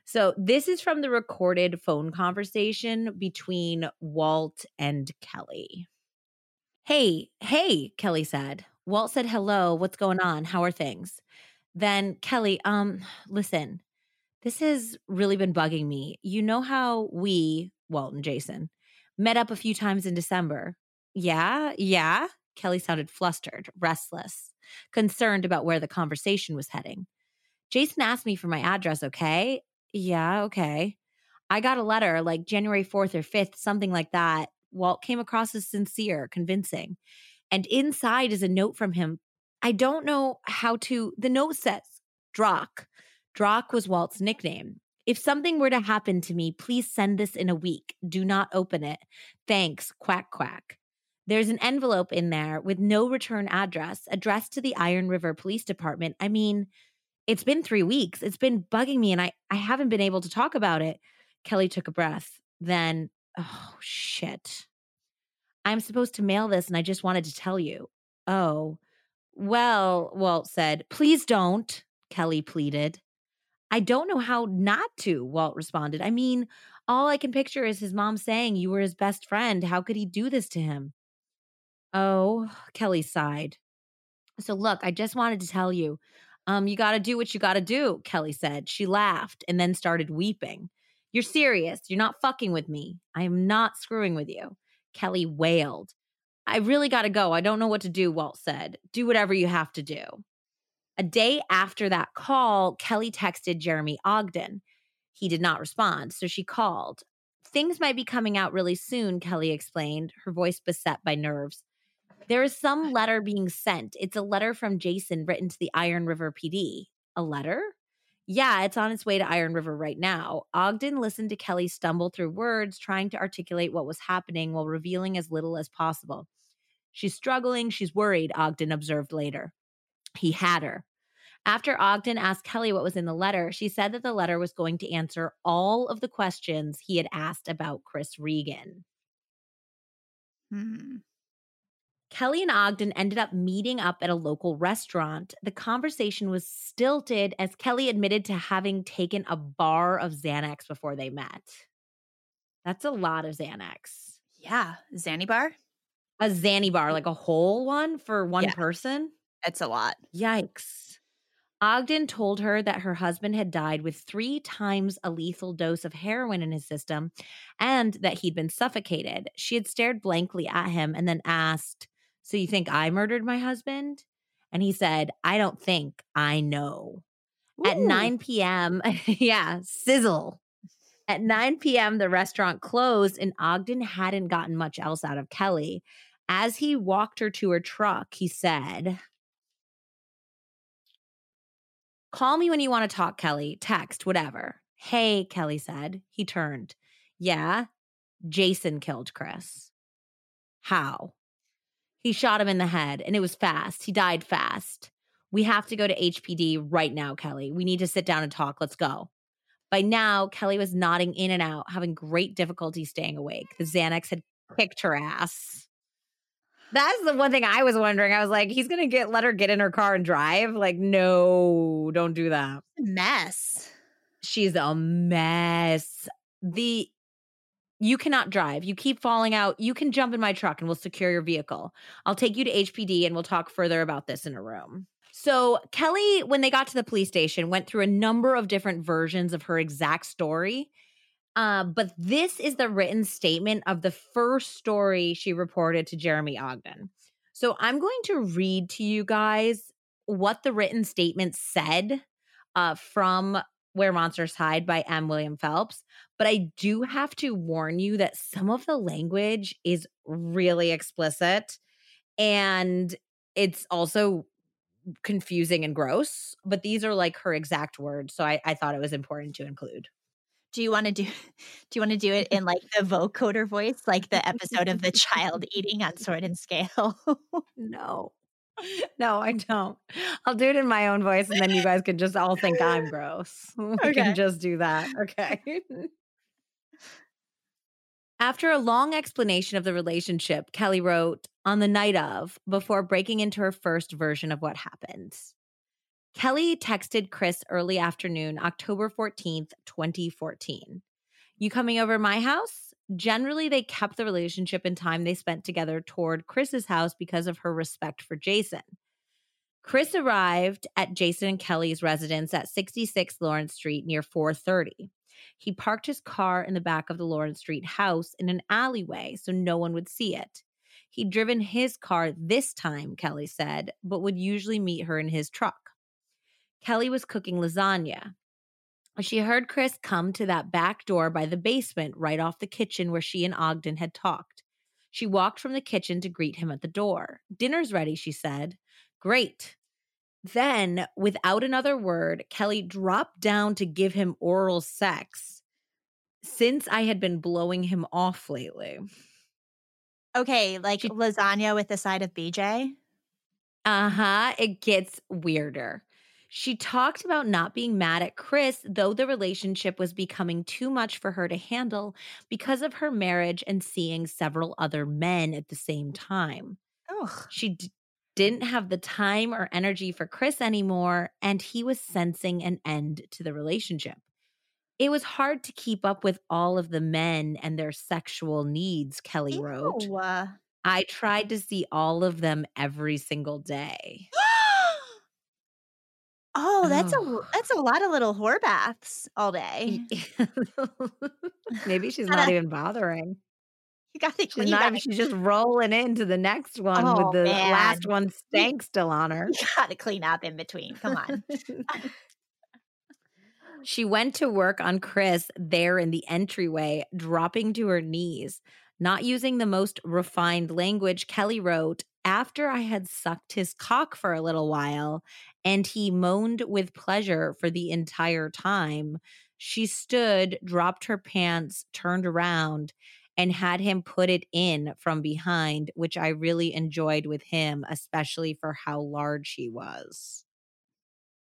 So this is from the recorded phone conversation between Walt and Kelly. Hey, hey, Kelly said. Walt said, hello, what's going on? How are things? Then Kelly, um, listen, this has really been bugging me. You know how we, Walt and Jason, met up a few times in December. Yeah, yeah. Kelly sounded flustered, restless, concerned about where the conversation was heading. Jason asked me for my address, okay? Yeah, okay. I got a letter like January 4th or 5th, something like that. Walt came across as sincere, convincing. And inside is a note from him. I don't know how to. The note says, Drock. Drock was Walt's nickname. If something were to happen to me, please send this in a week. Do not open it. Thanks, quack quack. There's an envelope in there with no return address addressed to the Iron River Police Department. I mean, it's been three weeks. It's been bugging me and I, I haven't been able to talk about it. Kelly took a breath. Then, oh, shit. I'm supposed to mail this and I just wanted to tell you. Oh, well, Walt said, please don't, Kelly pleaded. I don't know how not to, Walt responded. I mean, all I can picture is his mom saying you were his best friend. How could he do this to him? Oh, Kelly sighed. So, look, I just wanted to tell you um, you got to do what you got to do, Kelly said. She laughed and then started weeping. You're serious. You're not fucking with me. I am not screwing with you. Kelly wailed. I really got to go. I don't know what to do, Walt said. Do whatever you have to do. A day after that call, Kelly texted Jeremy Ogden. He did not respond, so she called. Things might be coming out really soon, Kelly explained, her voice beset by nerves. There is some letter being sent. It's a letter from Jason written to the Iron River PD. A letter? Yeah, it's on its way to Iron River right now. Ogden listened to Kelly stumble through words, trying to articulate what was happening while revealing as little as possible. She's struggling. She's worried, Ogden observed later. He had her. After Ogden asked Kelly what was in the letter, she said that the letter was going to answer all of the questions he had asked about Chris Regan. Hmm. Kelly and Ogden ended up meeting up at a local restaurant. The conversation was stilted as Kelly admitted to having taken a bar of Xanax before they met. That's a lot of Xanax. Yeah. Zanny bar? A Zanny bar, like a whole one for one Yeah. person? That's a lot. Yikes. Ogden told her that her husband had died with three times a lethal dose of heroin in his system and that he'd been suffocated. She had stared blankly at him and then asked, So you think I murdered my husband? And he said, I don't think, I know. At 9 p.m., yeah, sizzle. At 9 p.m., the restaurant closed and Ogden hadn't gotten much else out of Kelly. As he walked her to her truck, he said, Call me when you want to talk, Kelly. Text, whatever. Hey, Kelly said. He turned. Yeah, Jason killed Chris. How? He shot him in the head and it was fast. He died fast. We have to go to HPD right now, Kelly. We need to sit down and talk. Let's go. By now, Kelly was nodding in and out, having great difficulty staying awake. The Xanax had kicked her ass. That's the one thing I was wondering. I was like, he's gonna get let her get in her car and drive. Like, no, don't do that. Mess. She's a mess. The you cannot drive. You keep falling out. You can jump in my truck and we'll secure your vehicle. I'll take you to HPD and we'll talk further about this in a room. So, Kelly, when they got to the police station, went through a number of different versions of her exact story. Uh, but this is the written statement of the first story she reported to Jeremy Ogden. So, I'm going to read to you guys what the written statement said uh, from Where Monsters Hide by M. William Phelps. But I do have to warn you that some of the language is really explicit and it's also confusing and gross. But these are like her exact words. So I, I thought it was important to include. Do you want to do do you want to do it in like the vocoder voice, like the episode of the child eating on sword and scale? No. No, I don't. I'll do it in my own voice and then you guys can just all think I'm gross. We Okay. can just do that. Okay. After a long explanation of the relationship, Kelly wrote, on the night of, before breaking into her first version of what happened. Kelly texted Chris early afternoon, October 14th, 2014. You coming over my house? Generally, they kept the relationship and time they spent together toward Chris's house because of her respect for Jason. Chris arrived at Jason and Kelly's residence at 66 Lawrence Street near 4:30. He parked his car in the back of the Lawrence Street house in an alleyway so no one would see it. He'd driven his car this time, Kelly said, but would usually meet her in his truck. Kelly was cooking lasagna. She heard Chris come to that back door by the basement right off the kitchen where she and Ogden had talked. She walked from the kitchen to greet him at the door. Dinner's ready, she said. Great. Then, without another word, Kelly dropped down to give him oral sex. Since I had been blowing him off lately. okay, like She- lasagna with a side of BJ. Uh huh. It gets weirder. She talked about not being mad at Chris, though the relationship was becoming too much for her to handle because of her marriage and seeing several other men at the same time. Ugh. She d- didn't have the time or energy for Chris anymore, and he was sensing an end to the relationship. It was hard to keep up with all of the men and their sexual needs, Kelly wrote. Ew. Uh, I tried to see all of them every single day. Oh, that's a that's a lot of little whore baths all day. Maybe she's not even bothering. You got to She's clean. You not. She's just rolling into the next one Oh, with the last one stank still on her. Got to clean up in between. Come on. she went to work on Chris there in the entryway, dropping to her knees, not using the most refined language. Kelly wrote, After I had sucked his cock for a little while and he moaned with pleasure for the entire time, she stood, dropped her pants, turned around, and had him put it in from behind, which I really enjoyed with him, especially for how large he was.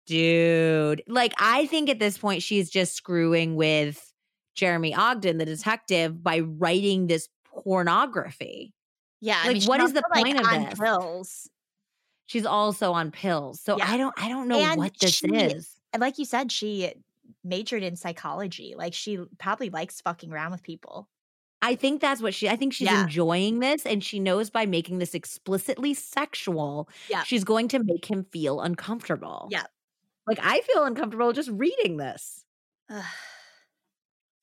Dude, like I think at this point she's just screwing with Jeremy Ogden, the detective, by writing this pornography. Yeah, I Like, mean, what is the also, like, point of on this? pills. She's also on pills. So Yeah. I don't I don't know And what this she is. and like you said, she majored in psychology. Like, she probably likes fucking around with people. I think that's what she I think she's Yeah. enjoying this and she knows by making this explicitly sexual, Yeah. she's going to make him feel uncomfortable. Yeah. Like I feel uncomfortable just reading this.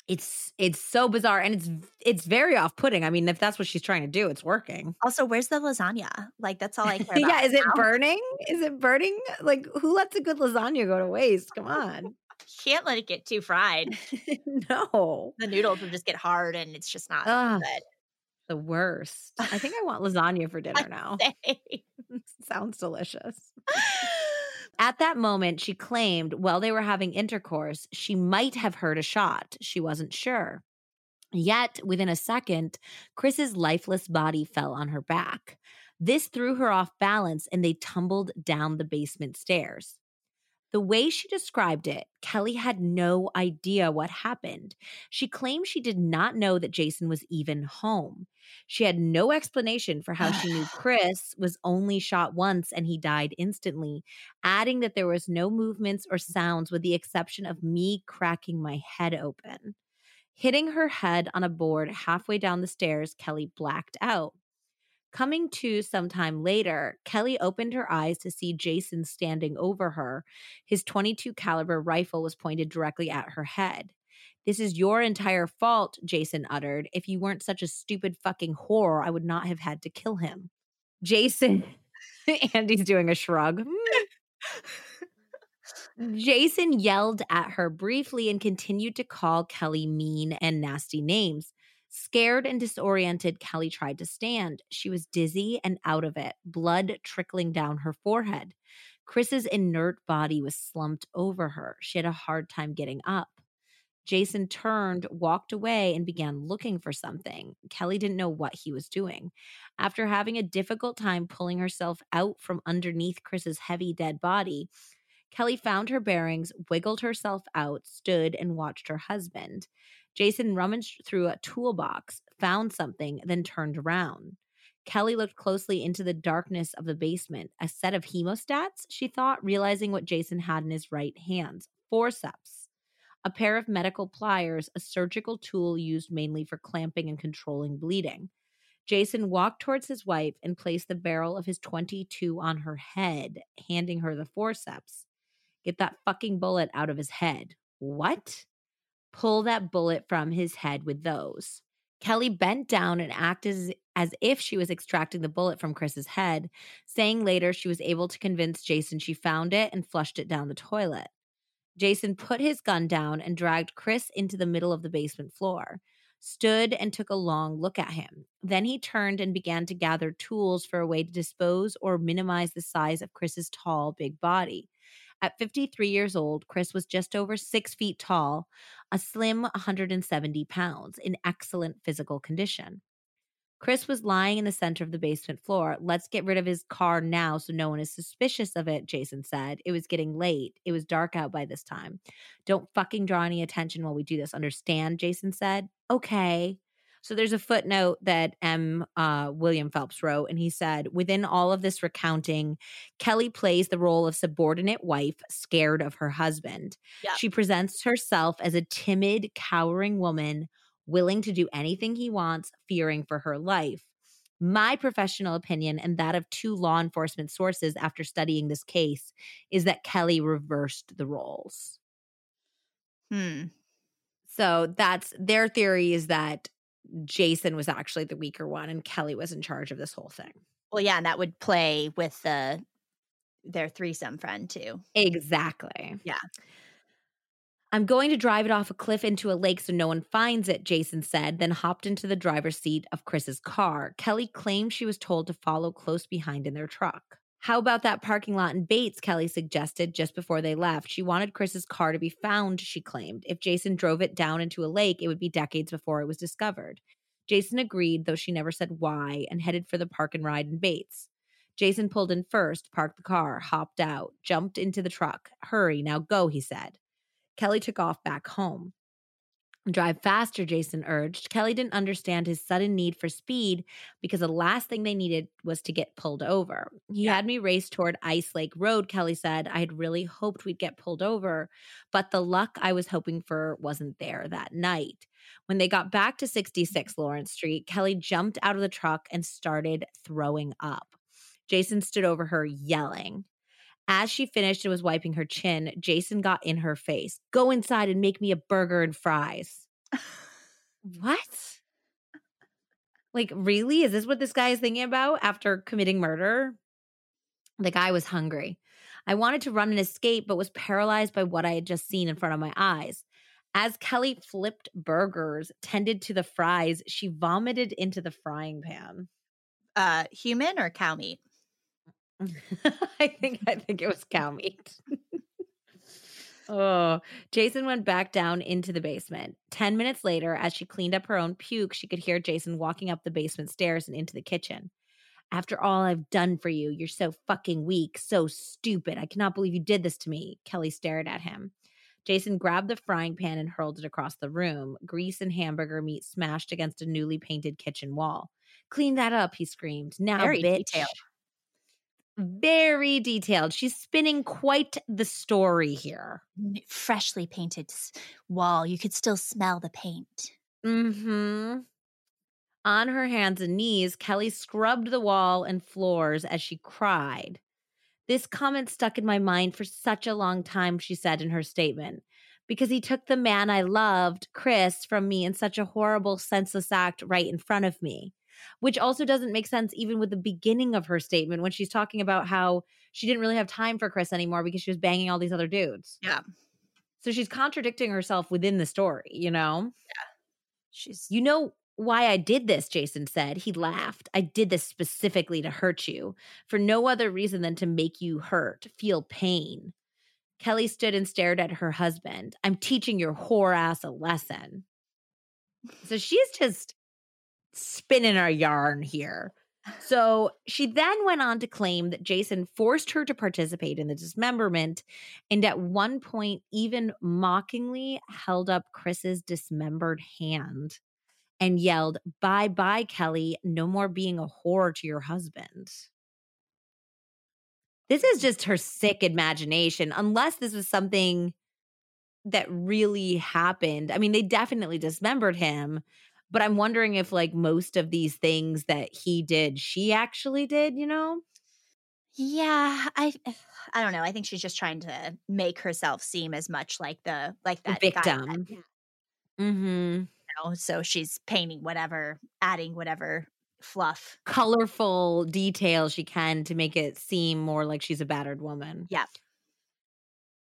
It's it's so bizarre and it's it's very off-putting. I mean, if that's what she's trying to do, it's working. Also, where's the lasagna? Like, that's all I care about yeah, is it now. burning? Is it burning? Like who lets a good lasagna go to waste? Come on. Can't let it get too fried. no. The noodles will just get hard and it's just not Ugh, good. the worst. I think I want lasagna for dinner now. Sounds delicious. At that moment, she claimed while they were having intercourse, she might have heard a shot. She wasn't sure. Yet, within a second, Chris's lifeless body fell on her back. This threw her off balance and they tumbled down the basement stairs. The way she described it, Kelly had no idea what happened. She claimed she did not know that Jason was even home. She had no explanation for how she knew Chris was only shot once and he died instantly, adding that there was no movements or sounds with the exception of me cracking my head open. Hitting her head on a board halfway down the stairs, Kelly blacked out. Coming to sometime later, Kelly opened her eyes to see Jason standing over her. His 22 caliber rifle was pointed directly at her head. This is your entire fault, Jason uttered. If you weren't such a stupid fucking whore, I would not have had to kill him. Jason, Andy's doing a shrug. Jason yelled at her briefly and continued to call Kelly mean and nasty names. Scared and disoriented, Kelly tried to stand. She was dizzy and out of it, blood trickling down her forehead. Chris's inert body was slumped over her. She had a hard time getting up. Jason turned, walked away, and began looking for something. Kelly didn't know what he was doing. After having a difficult time pulling herself out from underneath Chris's heavy dead body, Kelly found her bearings, wiggled herself out, stood, and watched her husband. Jason rummaged through a toolbox, found something, then turned around. Kelly looked closely into the darkness of the basement. A set of hemostats, she thought, realizing what Jason had in his right hand forceps, a pair of medical pliers, a surgical tool used mainly for clamping and controlling bleeding. Jason walked towards his wife and placed the barrel of his 22 on her head, handing her the forceps. Get that fucking bullet out of his head. What? Pull that bullet from his head with those. Kelly bent down and acted as, as if she was extracting the bullet from Chris's head, saying later she was able to convince Jason she found it and flushed it down the toilet. Jason put his gun down and dragged Chris into the middle of the basement floor, stood and took a long look at him. Then he turned and began to gather tools for a way to dispose or minimize the size of Chris's tall, big body. At 53 years old, Chris was just over six feet tall, a slim 170 pounds, in excellent physical condition. Chris was lying in the center of the basement floor. Let's get rid of his car now so no one is suspicious of it, Jason said. It was getting late. It was dark out by this time. Don't fucking draw any attention while we do this. Understand? Jason said. Okay. So there's a footnote that M. Uh, William Phelps wrote, and he said, within all of this recounting, Kelly plays the role of subordinate wife, scared of her husband. Yeah. She presents herself as a timid, cowering woman, willing to do anything he wants, fearing for her life. My professional opinion, and that of two law enforcement sources after studying this case, is that Kelly reversed the roles. Hmm. So that's their theory is that Jason was actually the weaker one and Kelly was in charge of this whole thing. Well, yeah, and that would play with the their threesome friend too. Exactly. Yeah. I'm going to drive it off a cliff into a lake so no one finds it, Jason said, then hopped into the driver's seat of Chris's car. Kelly claimed she was told to follow close behind in their truck. How about that parking lot in Bates? Kelly suggested just before they left. She wanted Chris's car to be found, she claimed. If Jason drove it down into a lake, it would be decades before it was discovered. Jason agreed, though she never said why, and headed for the park and ride in Bates. Jason pulled in first, parked the car, hopped out, jumped into the truck. Hurry, now go, he said. Kelly took off back home. Drive faster, Jason urged. Kelly didn't understand his sudden need for speed because the last thing they needed was to get pulled over. He Yeah. had me race toward Ice Lake Road, Kelly said. I had really hoped we'd get pulled over, but the luck I was hoping for wasn't there that night. When they got back to 66 Lawrence Street, Kelly jumped out of the truck and started throwing up. Jason stood over her, yelling. As she finished and was wiping her chin, Jason got in her face. Go inside and make me a burger and fries. what? Like, really? Is this what this guy is thinking about after committing murder? The guy was hungry. I wanted to run and escape, but was paralyzed by what I had just seen in front of my eyes. As Kelly flipped burgers, tended to the fries, she vomited into the frying pan. Uh, human or cow meat? I think I think it was cow meat. oh, Jason went back down into the basement. 10 minutes later, as she cleaned up her own puke, she could hear Jason walking up the basement stairs and into the kitchen. After all I've done for you, you're so fucking weak, so stupid. I cannot believe you did this to me. Kelly stared at him. Jason grabbed the frying pan and hurled it across the room. Grease and hamburger meat smashed against a newly painted kitchen wall. Clean that up, he screamed. Now, Very bitch. detailed. Very detailed. She's spinning quite the story here. Freshly painted wall. You could still smell the paint. Mm-hmm. On her hands and knees, Kelly scrubbed the wall and floors as she cried. This comment stuck in my mind for such a long time, she said in her statement, because he took the man I loved, Chris, from me in such a horrible, senseless act right in front of me. Which also doesn't make sense, even with the beginning of her statement when she's talking about how she didn't really have time for Chris anymore because she was banging all these other dudes. Yeah. So she's contradicting herself within the story, you know? She's You know why I did this, Jason said. He laughed. I did this specifically to hurt you, for no other reason than to make you hurt, feel pain. Kelly stood and stared at her husband. I'm teaching your whore ass a lesson. So she's just spinning our yarn here. So she then went on to claim that Jason forced her to participate in the dismemberment and at one point even mockingly held up Chris's dismembered hand and yelled, Bye bye, Kelly. No more being a whore to your husband. This is just her sick imagination, unless this was something that really happened. I mean, they definitely dismembered him, but I'm wondering if, like, most of these things that he did, she actually did, you know? yeah. I I don't know. I think she's just trying to make herself seem as much like the like that victim. Mm-hmm. you know, so she's painting whatever, adding whatever fluff. Colorful details she can to make it seem more like she's a battered woman. Yeah.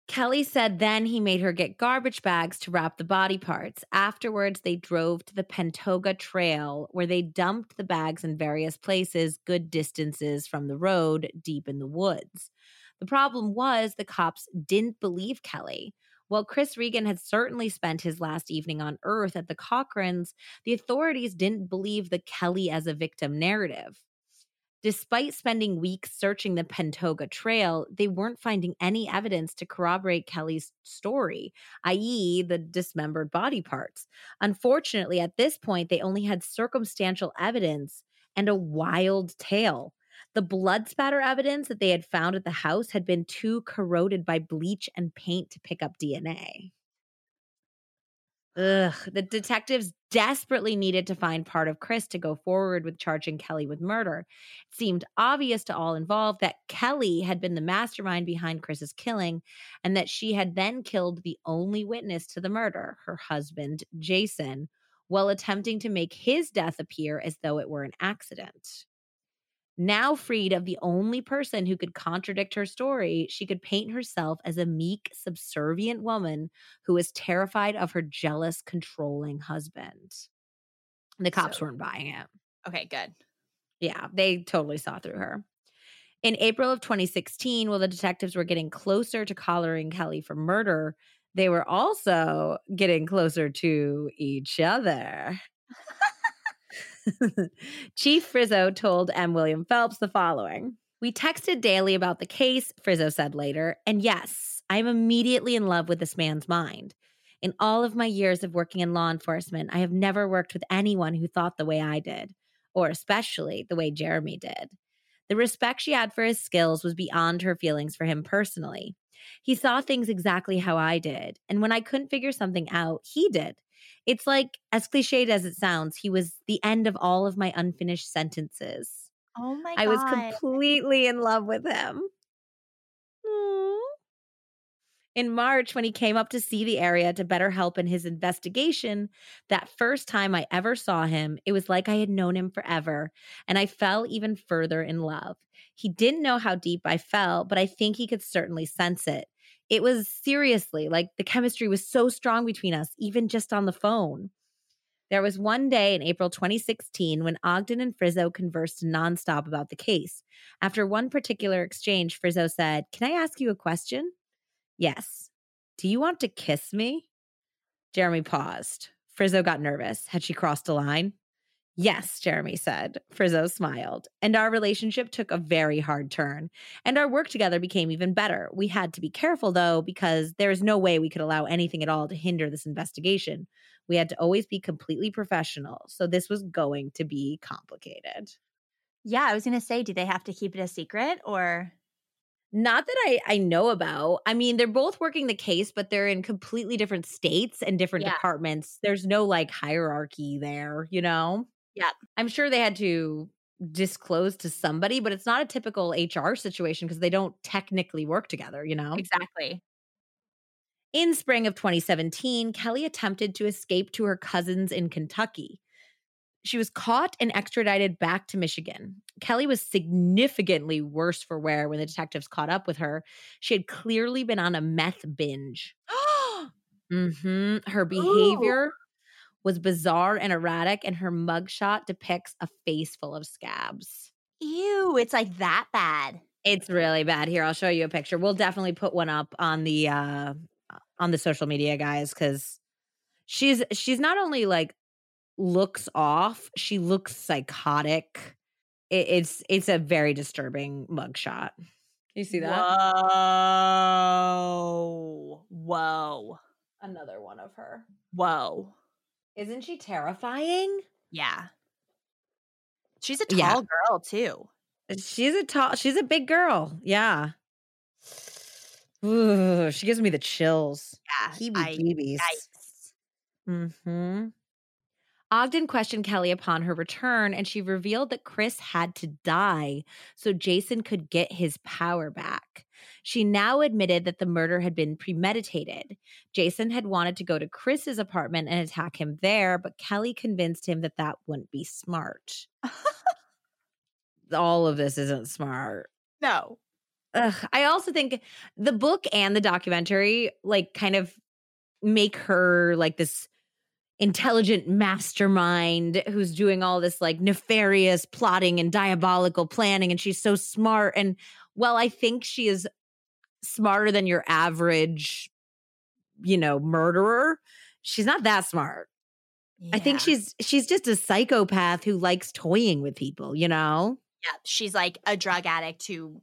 Kelly said then he made her get garbage bags to wrap the body parts. Afterwards, they drove to the Pentoga Trail where they dumped the bags in various places, good distances from the road, deep in the woods. The problem was the cops didn't believe Kelly. While Chris Regan had certainly spent his last evening on Earth at the Cochrans, the authorities didn't believe the Kelly as a victim narrative. Despite spending weeks searching the Pentoga Trail, they weren't finding any evidence to corroborate Kelly's story, i.e., the dismembered body parts. Unfortunately, at this point, they only had circumstantial evidence and a wild tale. The blood spatter evidence that they had found at the house had been too corroded by bleach and paint to pick up DNA. Ugh, the detectives desperately needed to find part of Chris to go forward with charging Kelly with murder. It seemed obvious to all involved that Kelly had been the mastermind behind Chris's killing and that she had then killed the only witness to the murder, her husband, Jason, while attempting to make his death appear as though it were an accident. Now freed of the only person who could contradict her story, she could paint herself as a meek, subservient woman who was terrified of her jealous, controlling husband. The cops So- weren't buying it. Okay, good. Yeah, they totally saw through her. In April of 2016, while the detectives were getting closer to collaring Kelly for murder, they were also getting closer to each other. Chief Frizzo told M. William Phelps the following We texted daily about the case, Frizzo said later, and yes, I'm immediately in love with this man's mind. In all of my years of working in law enforcement, I have never worked with anyone who thought the way I did, or especially the way Jeremy did. The respect she had for his skills was beyond her feelings for him personally. He saw things exactly how I did, and when I couldn't figure something out, he did. It's like, as cliched as it sounds, he was the end of all of my unfinished sentences. Oh my I was completely in love with him. In March, when he came up to see the area to better help in his investigation, that first time I ever saw him, it was like I had known him forever, and I fell even further in love. He didn't know how deep I fell, but I think he could certainly sense it. It was seriously like the chemistry was so strong between us, even just on the phone. There was one day in April 2016 when Ogden and Frizzo conversed nonstop about the case. After one particular exchange, Frizzo said, Can I ask you a question? Yes. Do you want to kiss me? Jeremy paused. Frizzo got nervous. Had she crossed a line? Yes, Jeremy said. Frizzo smiled. And our relationship took a very hard turn. And our work together became even better. We had to be careful, though, because there is no way we could allow anything at all to hinder this investigation. We had to always be completely professional. So this was going to be complicated. Yeah, I was going to say, do they have to keep it a secret or? Not that I, I know about. I mean, they're both working the case, but they're in completely different states and different Yeah. departments. There's no like hierarchy there, you know? Yep. I'm sure they had to disclose to somebody, but it's not a typical HR situation because they don't technically work together, you know? Exactly. In spring of 2017, Kelly attempted to escape to her cousins in Kentucky. She was caught and extradited back to Michigan. Kelly was significantly worse for wear when the detectives caught up with her. She had clearly been on a meth binge. hmm Her behavior was bizarre and erratic, and her mugshot depicts a face full of scabs. Ew, it's like that bad. It's really bad. Here, I'll show you a picture. We'll definitely put one up on the uh on the social media guys cuz she's she's not only like looks off, she looks psychotic. It, it's it's a very disturbing mugshot. You see that? Whoa. Whoa. Another one of her. Whoa. Isn't she terrifying? Yeah. She's a tall Yeah. girl too. She's a tall, she's a big girl. Yeah. Ooh, she gives me the chills. Yeah. Heebie jeebies. Yikes. hmm Ogden questioned Kelly upon her return, and she revealed that Chris had to die so Jason could get his power back. She now admitted that the murder had been premeditated. Jason had wanted to go to Chris's apartment and attack him there, but Kelly convinced him that that wouldn't be smart. All of this isn't smart. No. Ugh, I also think the book and the documentary like kind of make her like this intelligent mastermind who's doing all this like nefarious plotting and diabolical planning and she's so smart and well I think she is smarter than your average you know murderer she's not that smart I think she's she's just a psychopath who likes toying with people you know Yeah, she's like a drug addict who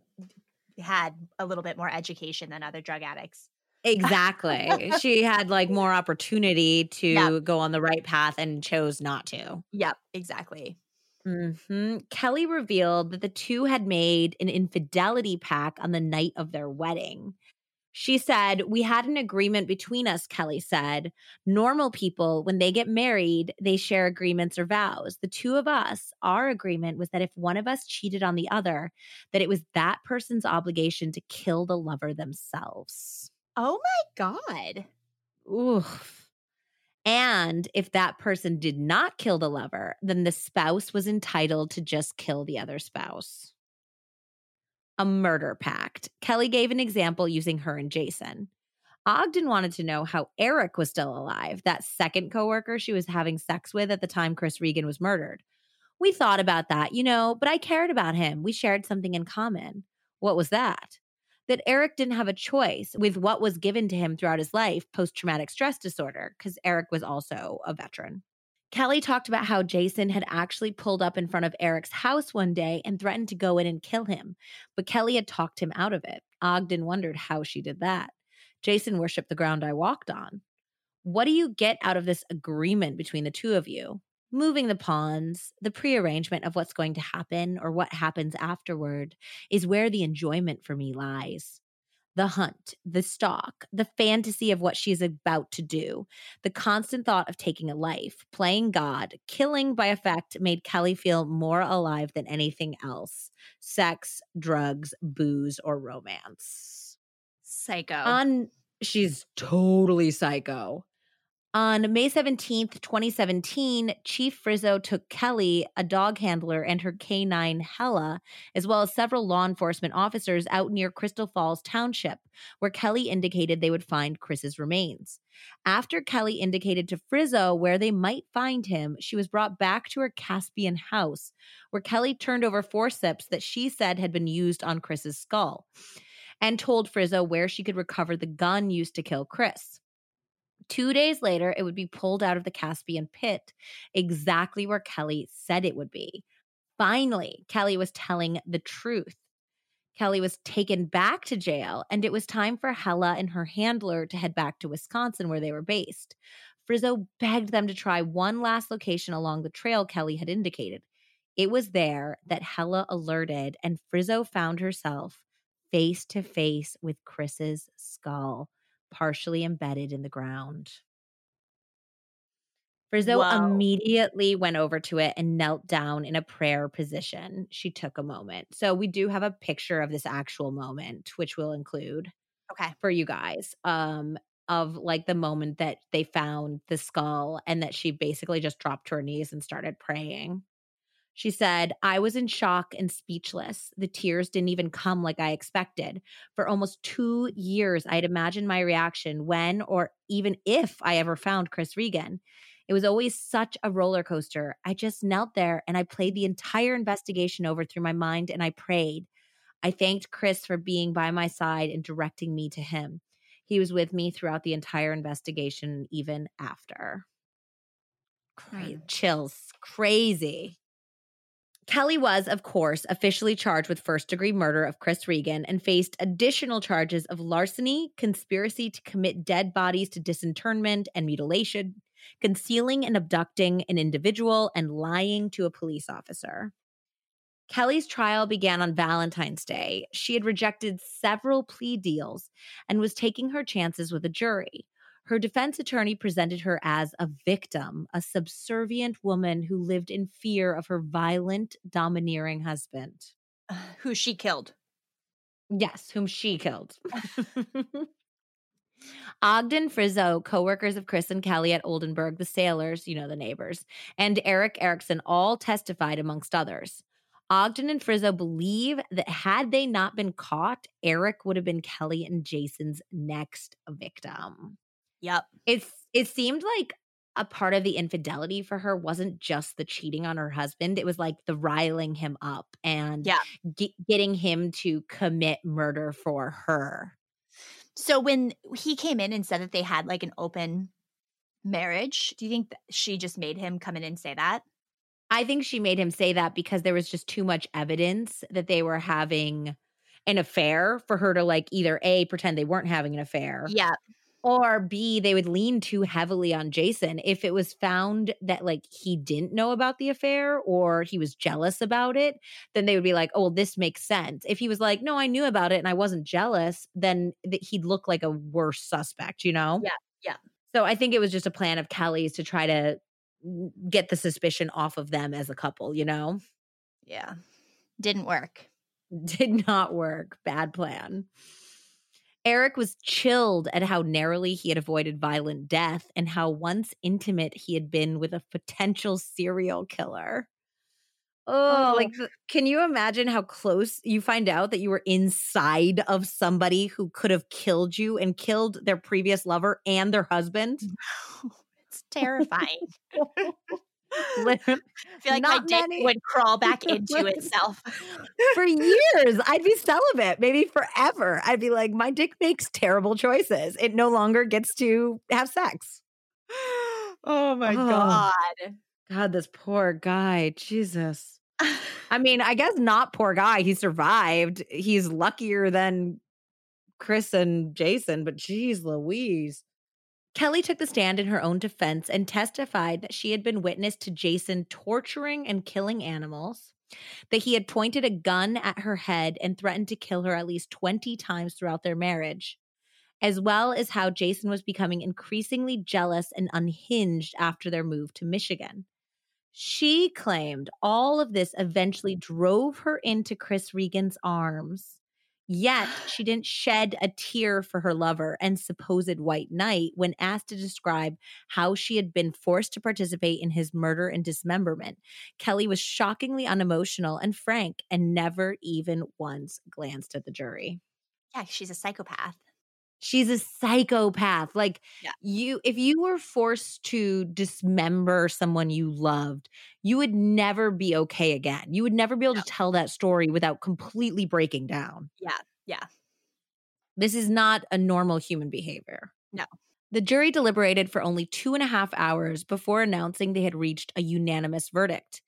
had a little bit more education than other drug addicts. Exactly. she had like more opportunity to Yeah. go on the right path and chose not to. Yep, exactly. Hmm Kelly revealed that the two had made an infidelity pact on the night of their wedding. She said, We had an agreement between us, Kelly said. Normal people, when they get married, they share agreements or vows. The two of us, our agreement was that if one of us cheated on the other, that it was that person's obligation to kill the lover themselves. Oh my god. Oof. And if that person did not kill the lover, then the spouse was entitled to just kill the other spouse. A murder pact. Kelly gave an example using her and Jason. Ogden wanted to know how Eric was still alive, that second coworker she was having sex with at the time Chris Regan was murdered. We thought about that, you know, but I cared about him. We shared something in common. What was that? That Eric didn't have a choice with what was given to him throughout his life post traumatic stress disorder, because Eric was also a veteran. Kelly talked about how Jason had actually pulled up in front of Eric's house one day and threatened to go in and kill him, but Kelly had talked him out of it. Ogden wondered how she did that. Jason worshiped the ground I walked on. What do you get out of this agreement between the two of you? Moving the pawns, the prearrangement of what's going to happen or what happens afterward is where the enjoyment for me lies the hunt, the stalk, the fantasy of what she's about to do, the constant thought of taking a life, playing God, killing by effect made Kelly feel more alive than anything else sex, drugs, booze, or romance. Psycho. On she's totally psycho. On May 17th, 2017, Chief Frizzo took Kelly, a dog handler, and her canine Hella, as well as several law enforcement officers out near Crystal Falls Township, where Kelly indicated they would find Chris's remains. After Kelly indicated to Frizzo where they might find him, she was brought back to her Caspian house, where Kelly turned over forceps that she said had been used on Chris's skull, and told Frizzo where she could recover the gun used to kill Chris. Two days later, it would be pulled out of the Caspian pit, exactly where Kelly said it would be. Finally, Kelly was telling the truth. Kelly was taken back to jail, and it was time for Hella and her handler to head back to Wisconsin, where they were based. Frizzo begged them to try one last location along the trail Kelly had indicated. It was there that Hella alerted, and Frizzo found herself face to face with Chris's skull partially embedded in the ground. Frizzo Wow. immediately went over to it and knelt down in a prayer position. She took a moment. So we do have a picture of this actual moment, which we'll include okay. for you guys. Um, of like the moment that they found the skull and that she basically just dropped to her knees and started praying. She said, I was in shock and speechless. The tears didn't even come like I expected. For almost two years, I'd imagined my reaction when or even if I ever found Chris Regan. It was always such a roller coaster. I just knelt there and I played the entire investigation over through my mind and I prayed. I thanked Chris for being by my side and directing me to him. He was with me throughout the entire investigation, even after. Cra- chills. Crazy. Kelly was, of course, officially charged with first degree murder of Chris Regan and faced additional charges of larceny, conspiracy to commit dead bodies to disinterment and mutilation, concealing and abducting an individual, and lying to a police officer. Kelly's trial began on Valentine's Day. She had rejected several plea deals and was taking her chances with a jury. Her defense attorney presented her as a victim, a subservient woman who lived in fear of her violent, domineering husband. Who she killed. Yes, whom she killed. Ogden Frizzo, co-workers of Chris and Kelly at Oldenburg, the Saylors, you know, the neighbors, and Eric Erickson all testified amongst others. Ogden and Frizzo believe that had they not been caught, Eric would have been Kelly and Jason's next victim. Yep. It's it seemed like a part of the infidelity for her wasn't just the cheating on her husband. It was like the riling him up and Yeah. ge- getting him to commit murder for her. So when he came in and said that they had like an open marriage, do you think that she just made him come in and say that? I think she made him say that because there was just too much evidence that they were having an affair for her to like either A pretend they weren't having an affair Yeah. Or B they would lean too heavily on Jason if it was found that like he didn't know about the affair or he was jealous about it then they would be like oh well this makes sense if he was like no I knew about it and I wasn't jealous then th- he'd look like a worse suspect you know Yeah, yeah. so I think it was just a plan of Kelly's to try to get the suspicion off of them as a couple you know Yeah. Didn't work. did not work. Bad plan. Eric was chilled at how narrowly he had avoided violent death and how once intimate he had been with a potential serial killer. Oh, Oh. like, can you imagine how close you find out that you were inside of somebody who could have killed you and killed their previous lover and their husband? it's terrifying. I feel like my Not dick many. would crawl back into itself. for years. I'd be celibate, maybe forever. I'd be like, my dick makes terrible choices. It no longer gets to have sex. oh my Oh. god. God, this poor guy. Jesus. I mean, I guess not poor guy. He survived. He's luckier than Chris and Jason, but geez, Louise. Kelly took the stand in her own defense and testified that she had been witness to Jason torturing and killing animals, that he had pointed a gun at her head and threatened to kill her at least 20 times throughout their marriage, as well as how Jason was becoming increasingly jealous and unhinged after their move to Michigan. She claimed all of this eventually drove her into Chris Regan's arms Yet she didn't shed a tear for her lover and supposed white knight when asked to describe how she had been forced to participate in his murder and dismemberment. Kelly was shockingly unemotional and frank and never even once glanced at the jury. Yeah, she's a psychopath. She's a psychopath. Like Yeah. you if you were forced to dismember someone you loved, you would never be okay again. You would never be able No. to tell that story without completely breaking down. Yeah. Yeah. This is not a normal human behavior. No. The jury deliberated for only two and a half hours before announcing they had reached a unanimous verdict.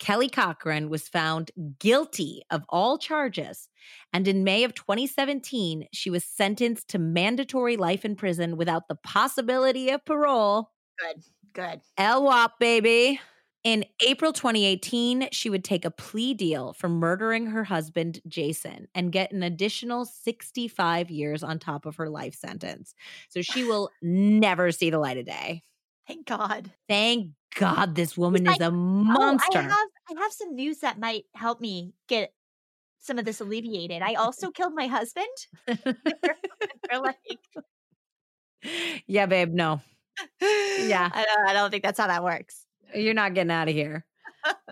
Kelly Cochran was found guilty of all charges, and in May of 2017, she was sentenced to mandatory life in prison without the possibility of parole. Good. Good. LWAP, baby. In April 2018, she would take a plea deal for murdering her husband, Jason, and get an additional 65 years on top of her life sentence. So she will never see the light of day. Thank God. Thank God this woman is like, a monster. Oh, I have I have some news that might help me get some of this alleviated. I also killed my husband. They're like, yeah, babe, no. Yeah. I don't, I don't think that's how that works. You're not getting out of here.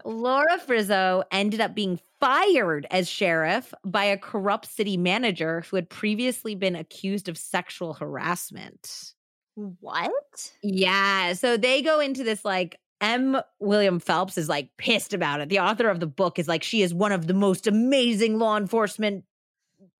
Laura Frizzo ended up being fired as sheriff by a corrupt city manager who had previously been accused of sexual harassment. What? Yeah. So they go into this like M. William Phelps is like pissed about it. The author of the book is like, she is one of the most amazing law enforcement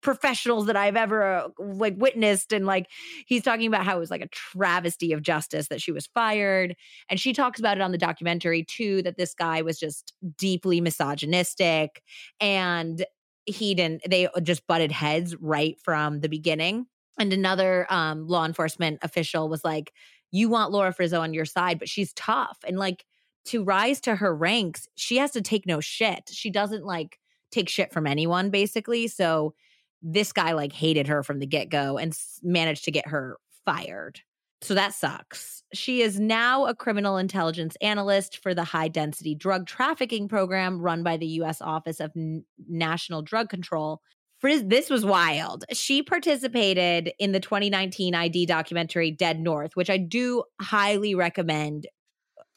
professionals that I've ever uh, like witnessed. And like he's talking about how it was like a travesty of justice that she was fired. And she talks about it on the documentary too, that this guy was just deeply misogynistic and he didn't they just butted heads right from the beginning. And another um, law enforcement official was like, You want Laura Frizzo on your side, but she's tough. And like to rise to her ranks, she has to take no shit. She doesn't like take shit from anyone, basically. So this guy like hated her from the get go and s- managed to get her fired. So that sucks. She is now a criminal intelligence analyst for the high density drug trafficking program run by the US Office of N- National Drug Control. Frizz, this was wild. She participated in the 2019 ID documentary Dead North, which I do highly recommend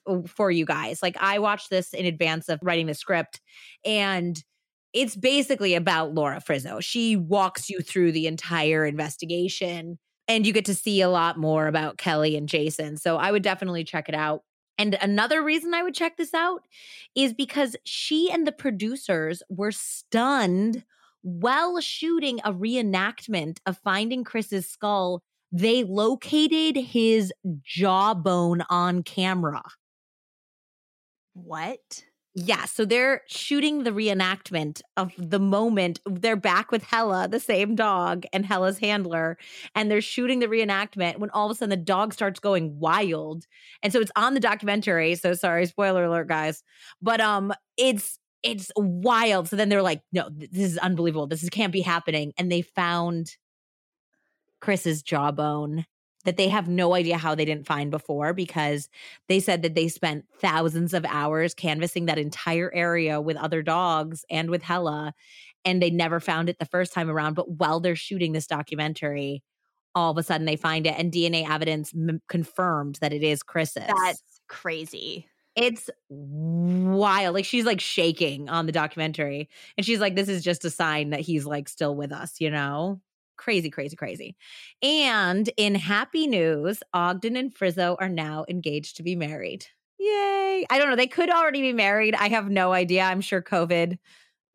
uh, for you guys. Like I watched this in advance of writing the script and it's basically about Laura Frizzo. She walks you through the entire investigation and you get to see a lot more about Kelly and Jason. So I would definitely check it out. And another reason I would check this out is because she and the producers were stunned while shooting a reenactment of finding Chris's skull. They located his jawbone on camera. What? Yeah, so they're shooting the reenactment of the moment they're back with Hella, the same dog, and Hella's handler, and they're shooting the reenactment when all of a sudden the dog starts going wild. And so it's on the documentary. So sorry, spoiler alert, guys. But um, it's it's wild. So then they're like, no, this is unbelievable. This is, can't be happening. And they found Chris's jawbone that they have no idea how they didn't find before because they said that they spent thousands of hours canvassing that entire area with other dogs and with Hella and they never found it the first time around but while they're shooting this documentary all of a sudden they find it and DNA evidence m- confirmed that it is Chris's That's crazy. It's wild like she's like shaking on the documentary and she's like this is just a sign that he's like still with us you know? Crazy crazy crazy. And in happy news ogden and frizzo are now engaged to be married. Yay! I don't know they could already be married i have no idea i'm sure covid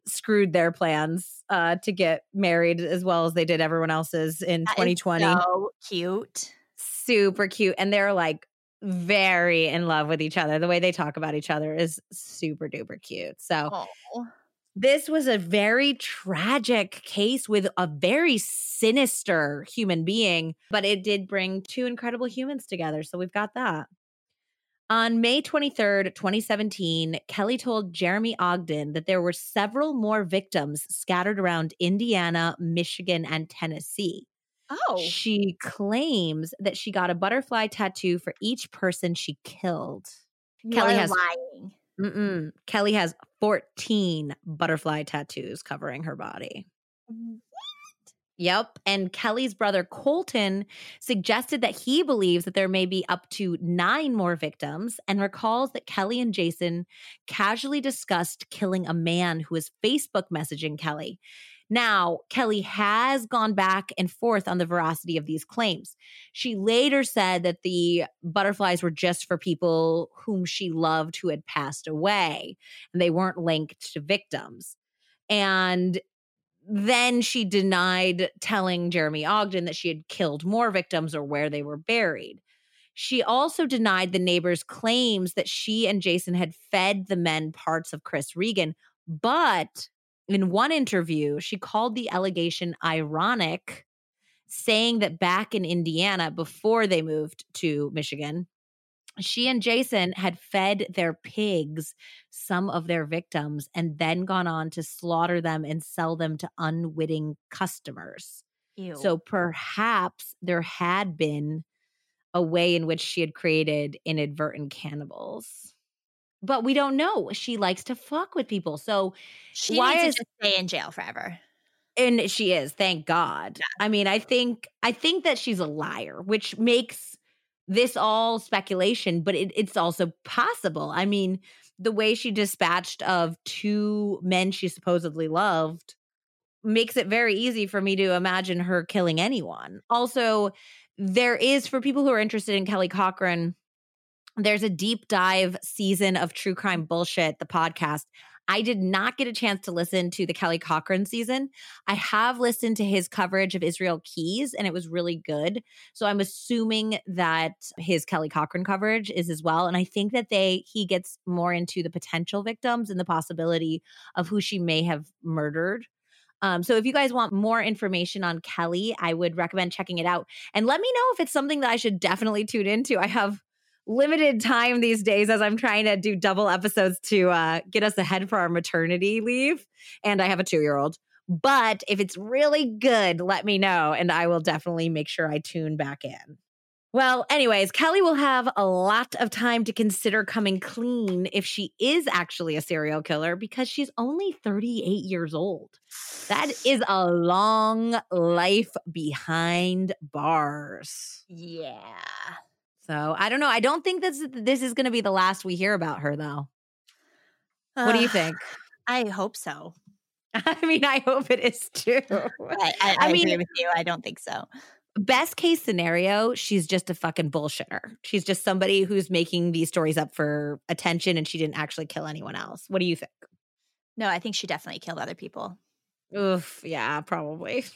screwed their plans uh to get married as well as they did everyone else's in That is 2020 So cute. super cute and they're like very in love with each other the way they talk about each other is super duper cute so Oh. This was a very tragic case with a very sinister human being, but it did bring two incredible humans together. So we've got that. On May 23rd, 2017, Kelly told Jeremy Ogden that there were several more victims scattered around Indiana, Michigan, and Tennessee. Oh. She claims that she got a butterfly tattoo for each person she killed. You Kelly has- lying. Mm-mm. Kelly has 14 butterfly tattoos covering her body. Yep. And Kelly's brother Colton suggested that he believes that there may be up to nine more victims and recalls that Kelly and Jason casually discussed killing a man who was Facebook messaging Kelly. Now, Kelly has gone back and forth on the veracity of these claims. She later said that the butterflies were just for people whom she loved who had passed away and they weren't linked to victims. And then she denied telling Jeremy Ogden that she had killed more victims or where they were buried. She also denied the neighbors' claims that she and Jason had fed the men parts of Chris Regan. But in one interview, she called the allegation ironic, saying that back in Indiana, before they moved to Michigan, she and Jason had fed their pigs some of their victims and then gone on to slaughter them and sell them to unwitting customers. Ew. So perhaps there had been a way in which she had created inadvertent cannibals. But we don't know. She likes to fuck with people. So, she why is- to just stay in jail forever. and she is, thank God. I mean, I think I think that she's a liar, which makes this all speculation, but it, it's also possible. I mean, the way she dispatched of two men she supposedly loved makes it very easy for me to imagine her killing anyone. Also, there is for people who are interested in Kelly Cochran, there's a deep dive season of True Crime Bullshit, the podcast. I did not get a chance to listen to the Kelly Cochran season. I have listened to his coverage of Israel Keyes and it was really good. So I'm assuming that his Kelly Cochran coverage is as well. And I think that they he gets more into the potential victims and the possibility of who she may have murdered. Um, so if you guys want more information on Kelly, I would recommend checking it out. And let me know if it's something that I should definitely tune into. I have limited time these days as I'm trying to do double episodes to uh, get us ahead for our maternity leave. And I have a two year old. But if it's really good, let me know and I will definitely make sure I tune back in. Well, anyways, Kelly will have a lot of time to consider coming clean if she is actually a serial killer because she's only 38 years old. That is a long life behind bars. Yeah. So I don't know. I don't think this this is going to be the last we hear about her, though. What do you think? I hope so. I mean, I hope it is too. I, I, I mean- agree with you. I don't think so. Best case scenario, she's just a fucking bullshitter. She's just somebody who's making these stories up for attention, and she didn't actually kill anyone else. What do you think? No, I think she definitely killed other people. Oof, yeah, probably.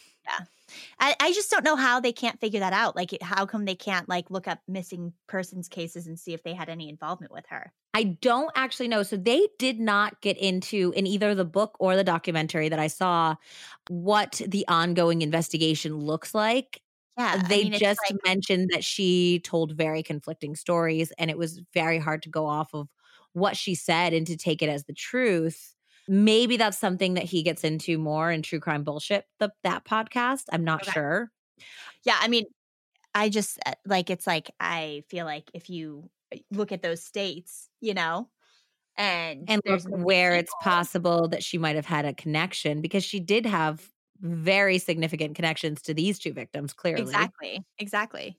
I, I just don't know how they can't figure that out. Like, how come they can't like look up missing persons cases and see if they had any involvement with her? I don't actually know. So they did not get into in either the book or the documentary that I saw what the ongoing investigation looks like. Yeah, I they mean, just like- mentioned that she told very conflicting stories and it was very hard to go off of what she said and to take it as the truth. Maybe that's something that he gets into more in True Crime Bullshit, the, that podcast. I'm not Okay. sure. yeah. I mean, I just uh, like it's like I feel like if you uh, look at those states, you know, and And there's where it's possible that she might have had a connection because she did have very significant connections to these two victims, clearly. Exactly. Exactly.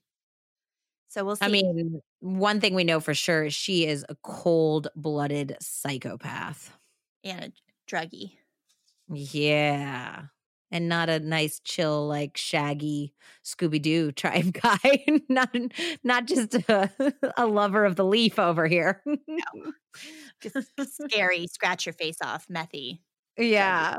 So we'll see. I mean, one thing we know for sure is she is a cold blooded psychopath. And a druggie. Yeah. And not a nice, chill, like shaggy Scooby Doo tribe guy. not, not just a, a lover of the leaf over here. No. Just scary, scratch your face off, methy. yeah.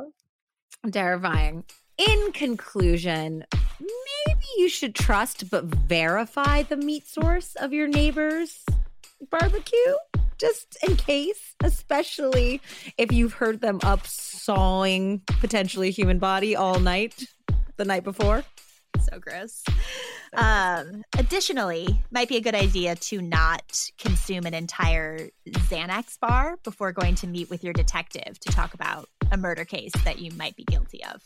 Terrifying. In conclusion, maybe you should trust but verify the meat source of your neighbor's barbecue. Just in case, especially if you've heard them up sawing potentially a human body all night the night before. So gross. Um, additionally, might be a good idea to not consume an entire Xanax bar before going to meet with your detective to talk about a murder case that you might be guilty of.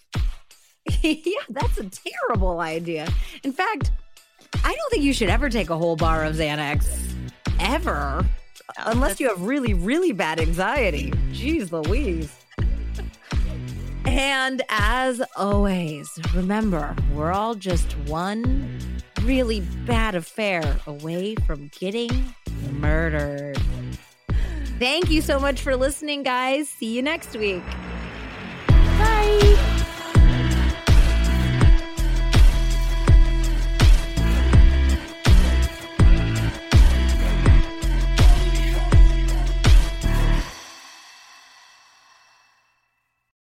yeah, that's a terrible idea. In fact, I don't think you should ever take a whole bar of Xanax ever, unless you have really, really bad anxiety. Jeez Louise. And as always, remember, we're all just one really bad affair away from getting murdered. Thank you so much for listening, guys. See you next week.